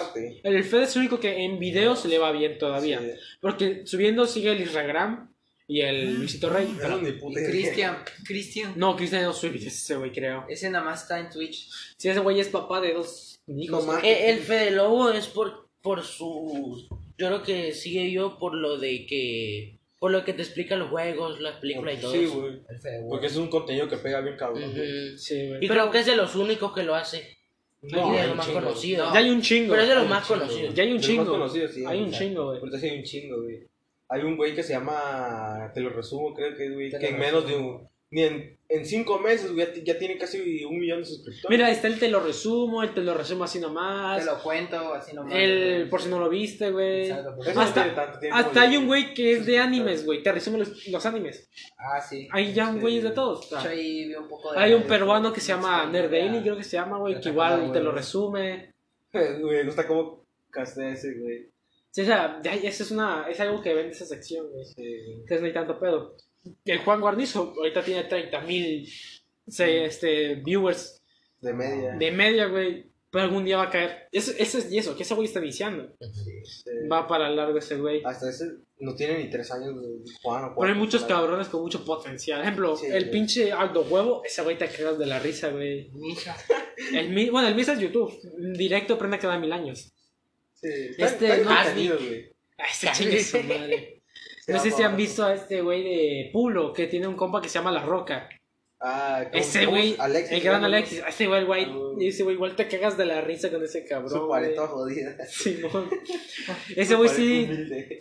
El Fede es el único que en videos le va bien todavía. Sí. Porque subiendo sigue el Instagram y el Luisito Rey. Cristian, Cristian. No, Cristian no sube videos ese güey, creo. Ese nada más está en Twitch. Sí, ese güey es papá de dos hijos. No más. Eh, el Fede Lobo es por, por su. Yo creo que sigue yo por lo de que. Por lo que te explica los juegos, las películas y todo Sí, eso. güey. Porque es un contenido que pega bien cabrón. güey. Sí, güey. Y Pero creo que es de los únicos que lo hace. No, y de hay los un más chingo. conocidos. ya hay un chingo. Pero es de los más chingo, conocidos. Ya hay un chingo. más conocidos, sí, hay un chingo, güey. Hay un chingo, güey. Hay un güey que se llama, te lo resumo, creo que, güey, Te que en menos de un, ni en, en cinco meses, ya, ya tiene casi un millón de suscriptores. Mira, está el te lo resumo, el te lo resumo así nomás. Te lo cuento así nomás. El por si no lo viste, güey. Hasta- no tiene tanto tiempo, Hasta hay un güey que es de animes, güey. Te resume los, los animes. Ah, sí. Hay ya un güey de todos. Yo ahí vi un poco de. hay un peruano que se llama Nerd Daily, creo que se llama, güey, que igual te lo resume. Güey, me gusta cómo castea ese, güey. Sí, o sea, ya- eso es, una, es algo que vende esa sección, güey. Sí. Entonces no hay tanto pedo. El Juan Guarnizo ahorita tiene 30 mil este, viewers De media. de media, güey. Pero algún día va a caer. Eso, eso es y eso, que ese güey está iniciando. Sí. Va para largo ese güey. Hasta ese no tiene ni tres años de Juan o Pero hay muchos cabrones con mucho potencial. Ejemplo, Sí, el güey. pinche Aldo Huevo, ese güey te cagas de la risa, güey. Misha. El, mi- bueno, el Misa es YouTube. Directo aprende cada mil años. Sí. Están- Este, están no, güey. Ese chingue su madre. No sé si han visto a este güey de Pulo, que tiene un compa que se llama La Roca. Ah, ¿cómo- Ese güey, Alexis, el gran. Alexis. A Ese güey, güey, Ah, ese güey igual te cagas de la risa con ese cabrón. Su paleta jodida. Simón. Ese güey sí,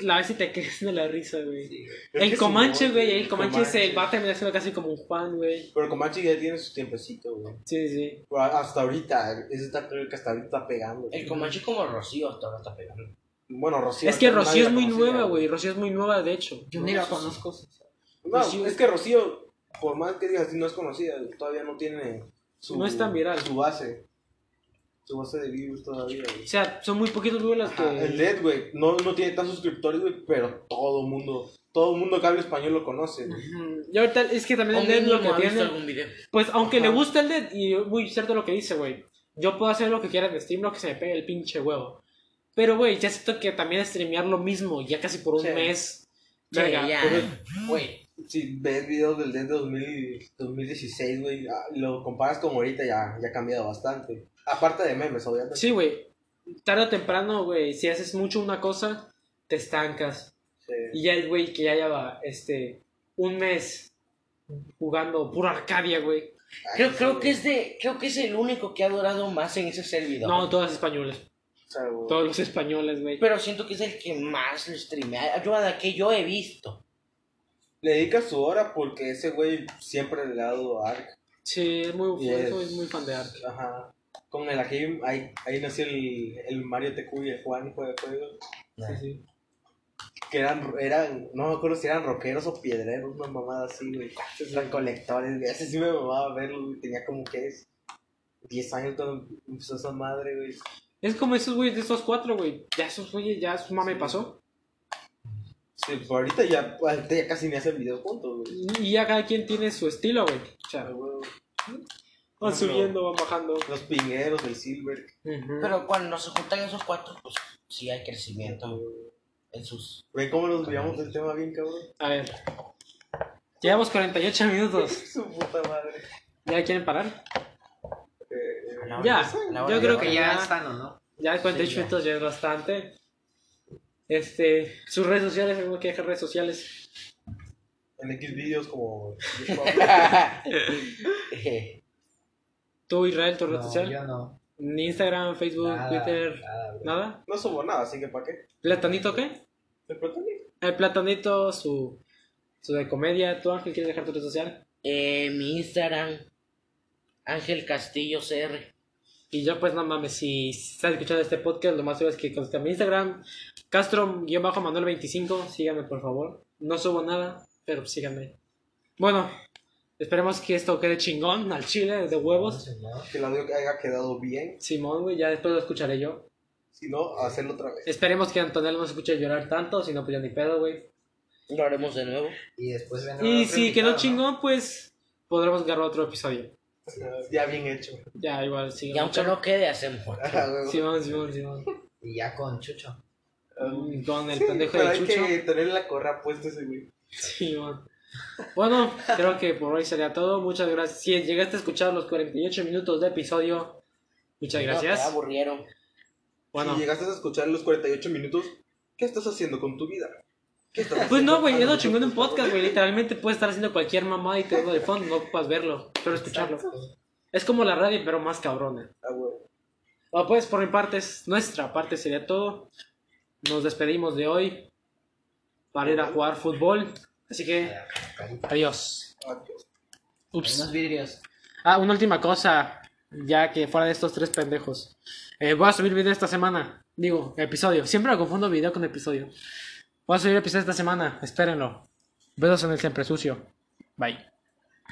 la vez sí te cagas de la risa, güey. El Comanche, güey, el Comanche se va a terminar siendo casi como un Juan, güey. Pero Comanche ya tiene su tiempecito, güey. Sí, sí. Pero hasta ahorita, ese está creo que hasta ahorita está pegando. El Comanche como Rocío hasta ahora está pegando. Bueno, Rocío. Es que Rocío es muy nueva, güey. Rocío es muy nueva, de hecho. Yo ni la conozco. No, Rocío- es que Rocío, por más que digas, no es conocida, todavía no tiene su, No es tan viral. su base. Su base de views todavía, O güey. sea, son muy poquitos güey los Ajá, El que... Dead, güey, no, no tiene tantos suscriptores, güey, pero todo el mundo, todo el mundo que habla español lo conoce, güey. Y ahorita es que también O el Dead lo que tiene... algún video. Pues aunque Ajá. le gusta el Dead, y muy cierto lo que dice, güey. Yo puedo hacer lo que quiera en Steam, lo que se me pegue el pinche huevo. Pero, güey, ya siento que también streamear lo mismo, ya casi por un Sí. mes. Sí, Verga, ya. Güey, si ves videos del Dead de 2000 2016, güey, ah, lo comparas con ahorita ya, ya ha cambiado bastante. Aparte de memes, obviamente. Sí, güey. Tarde o temprano, güey, si haces mucho una cosa, te estancas. Sí. Y ya el güey que ya lleva, este, un mes jugando puro Arcadia, güey. Creo, creo que es de, creo que es el único que ha durado más en ese servidor. No, todos españoles. O sea, güey. Todos los españoles, güey. Pero siento que es el que más lo streamea. Yo a la que yo he visto. Le dedica su hora porque ese güey siempre le ha dado a Ark. Sí, es muy, Yes. soy muy fan de Ark. Ajá. Con el aquí, ahí, ahí nació el, el Mario TQ y el Juan hijo de juego. Sí, sí. Que eran, eran, no me acuerdo si eran rockeros o piedreros, una mamada así, güey. Eran colectores, güey. Ese sí me mamaba verlo, güey. Tenía como que es 10 años cuando empezó esa madre, güey. Es como esos güeyes de estos cuatro, güey. Ya esos güeyes, ya su mame pasó. Sí, pues ahorita ya, ahorita ya casi ni hacen videos juntos, güey. Y ya cada quien tiene su estilo, güey. O sea, van No, subiendo, van bajando. Los pingueros, el Silver. Pero cuando se juntan esos cuatro, pues sí hay crecimiento en sus. Ven cómo nos veíamos del tema bien, cabrón. A ver. Llevamos 48 minutos. Su puta madre. ¿Ya quieren parar? A la hora- Ya, yo creo Que ya ya- están, ¿o no? Ya 48 Sí, ya. minutos ya es bastante. Este, sus redes sociales, ¿alguno que dejar redes sociales? en X videos como. Tú, Israel, tu red No, social. yo no. Ni Instagram, Facebook, Nada, Twitter, nada, nada. no subo nada, así que ¿para qué? ¿Platanito qué? El protagonista. El Platanito, su, su de comedia. ¿Tú, Ángel, quieres dejar tu red social? Eh, mi Instagram, Ángel Castillo CR. Y yo, pues, no mames, si estás escuchando este podcast, lo más seguro es que consta mi Instagram, Castro-Manuel25. Síganme, por favor. No subo nada, pero síganme. Bueno, esperemos que esto quede chingón al chile, de huevos. Que el audio haya quedado bien. Simón, güey, ya después lo escucharé yo. Si no, hacerlo otra vez. Esperemos que Antonella no se escuche llorar tanto, si no, pues ya ni pedo, güey. Lo haremos de nuevo. Y después vendrá Y si quedó ¿no? chingón, pues podremos grabar otro episodio. Ya bien hecho. Ya, igual, sí. Y aunque no quede, hacemos otro. Simón, Simón, Simón. Y ya con Chucho. Con el pendejo Pero de hay Chucho. que tener la corra puesta ese güey. Simón. Bueno, creo que por hoy sería todo. Muchas gracias. Si llegaste a escuchar los 48 minutos de episodio, muchas No, gracias. te aburrieron. Bueno, Si llegaste a escuchar los 48 minutos, ¿qué estás haciendo con tu vida? ¿Qué estás pues haciendo? no, güey, Ah, es lo no, chingón de un podcast, güey. Literalmente puedes estar haciendo cualquier mamada y te de fondo, no ocupas verlo, solo escucharlo. Es como la radio, pero más cabrona. Ah, güey. Bueno, pues por mi parte, es nuestra parte sería todo. Nos despedimos de hoy para ir a jugar fútbol. Así que, adiós. Adiós. Ups. Unos vidrios. Ah, una última cosa, ya que fuera de estos tres pendejos. Eh, voy a subir video esta semana. Digo, episodio. Siempre me confundo video con episodio. Voy a subir episodio esta semana, espérenlo. Besos en el siempre sucio. Bye.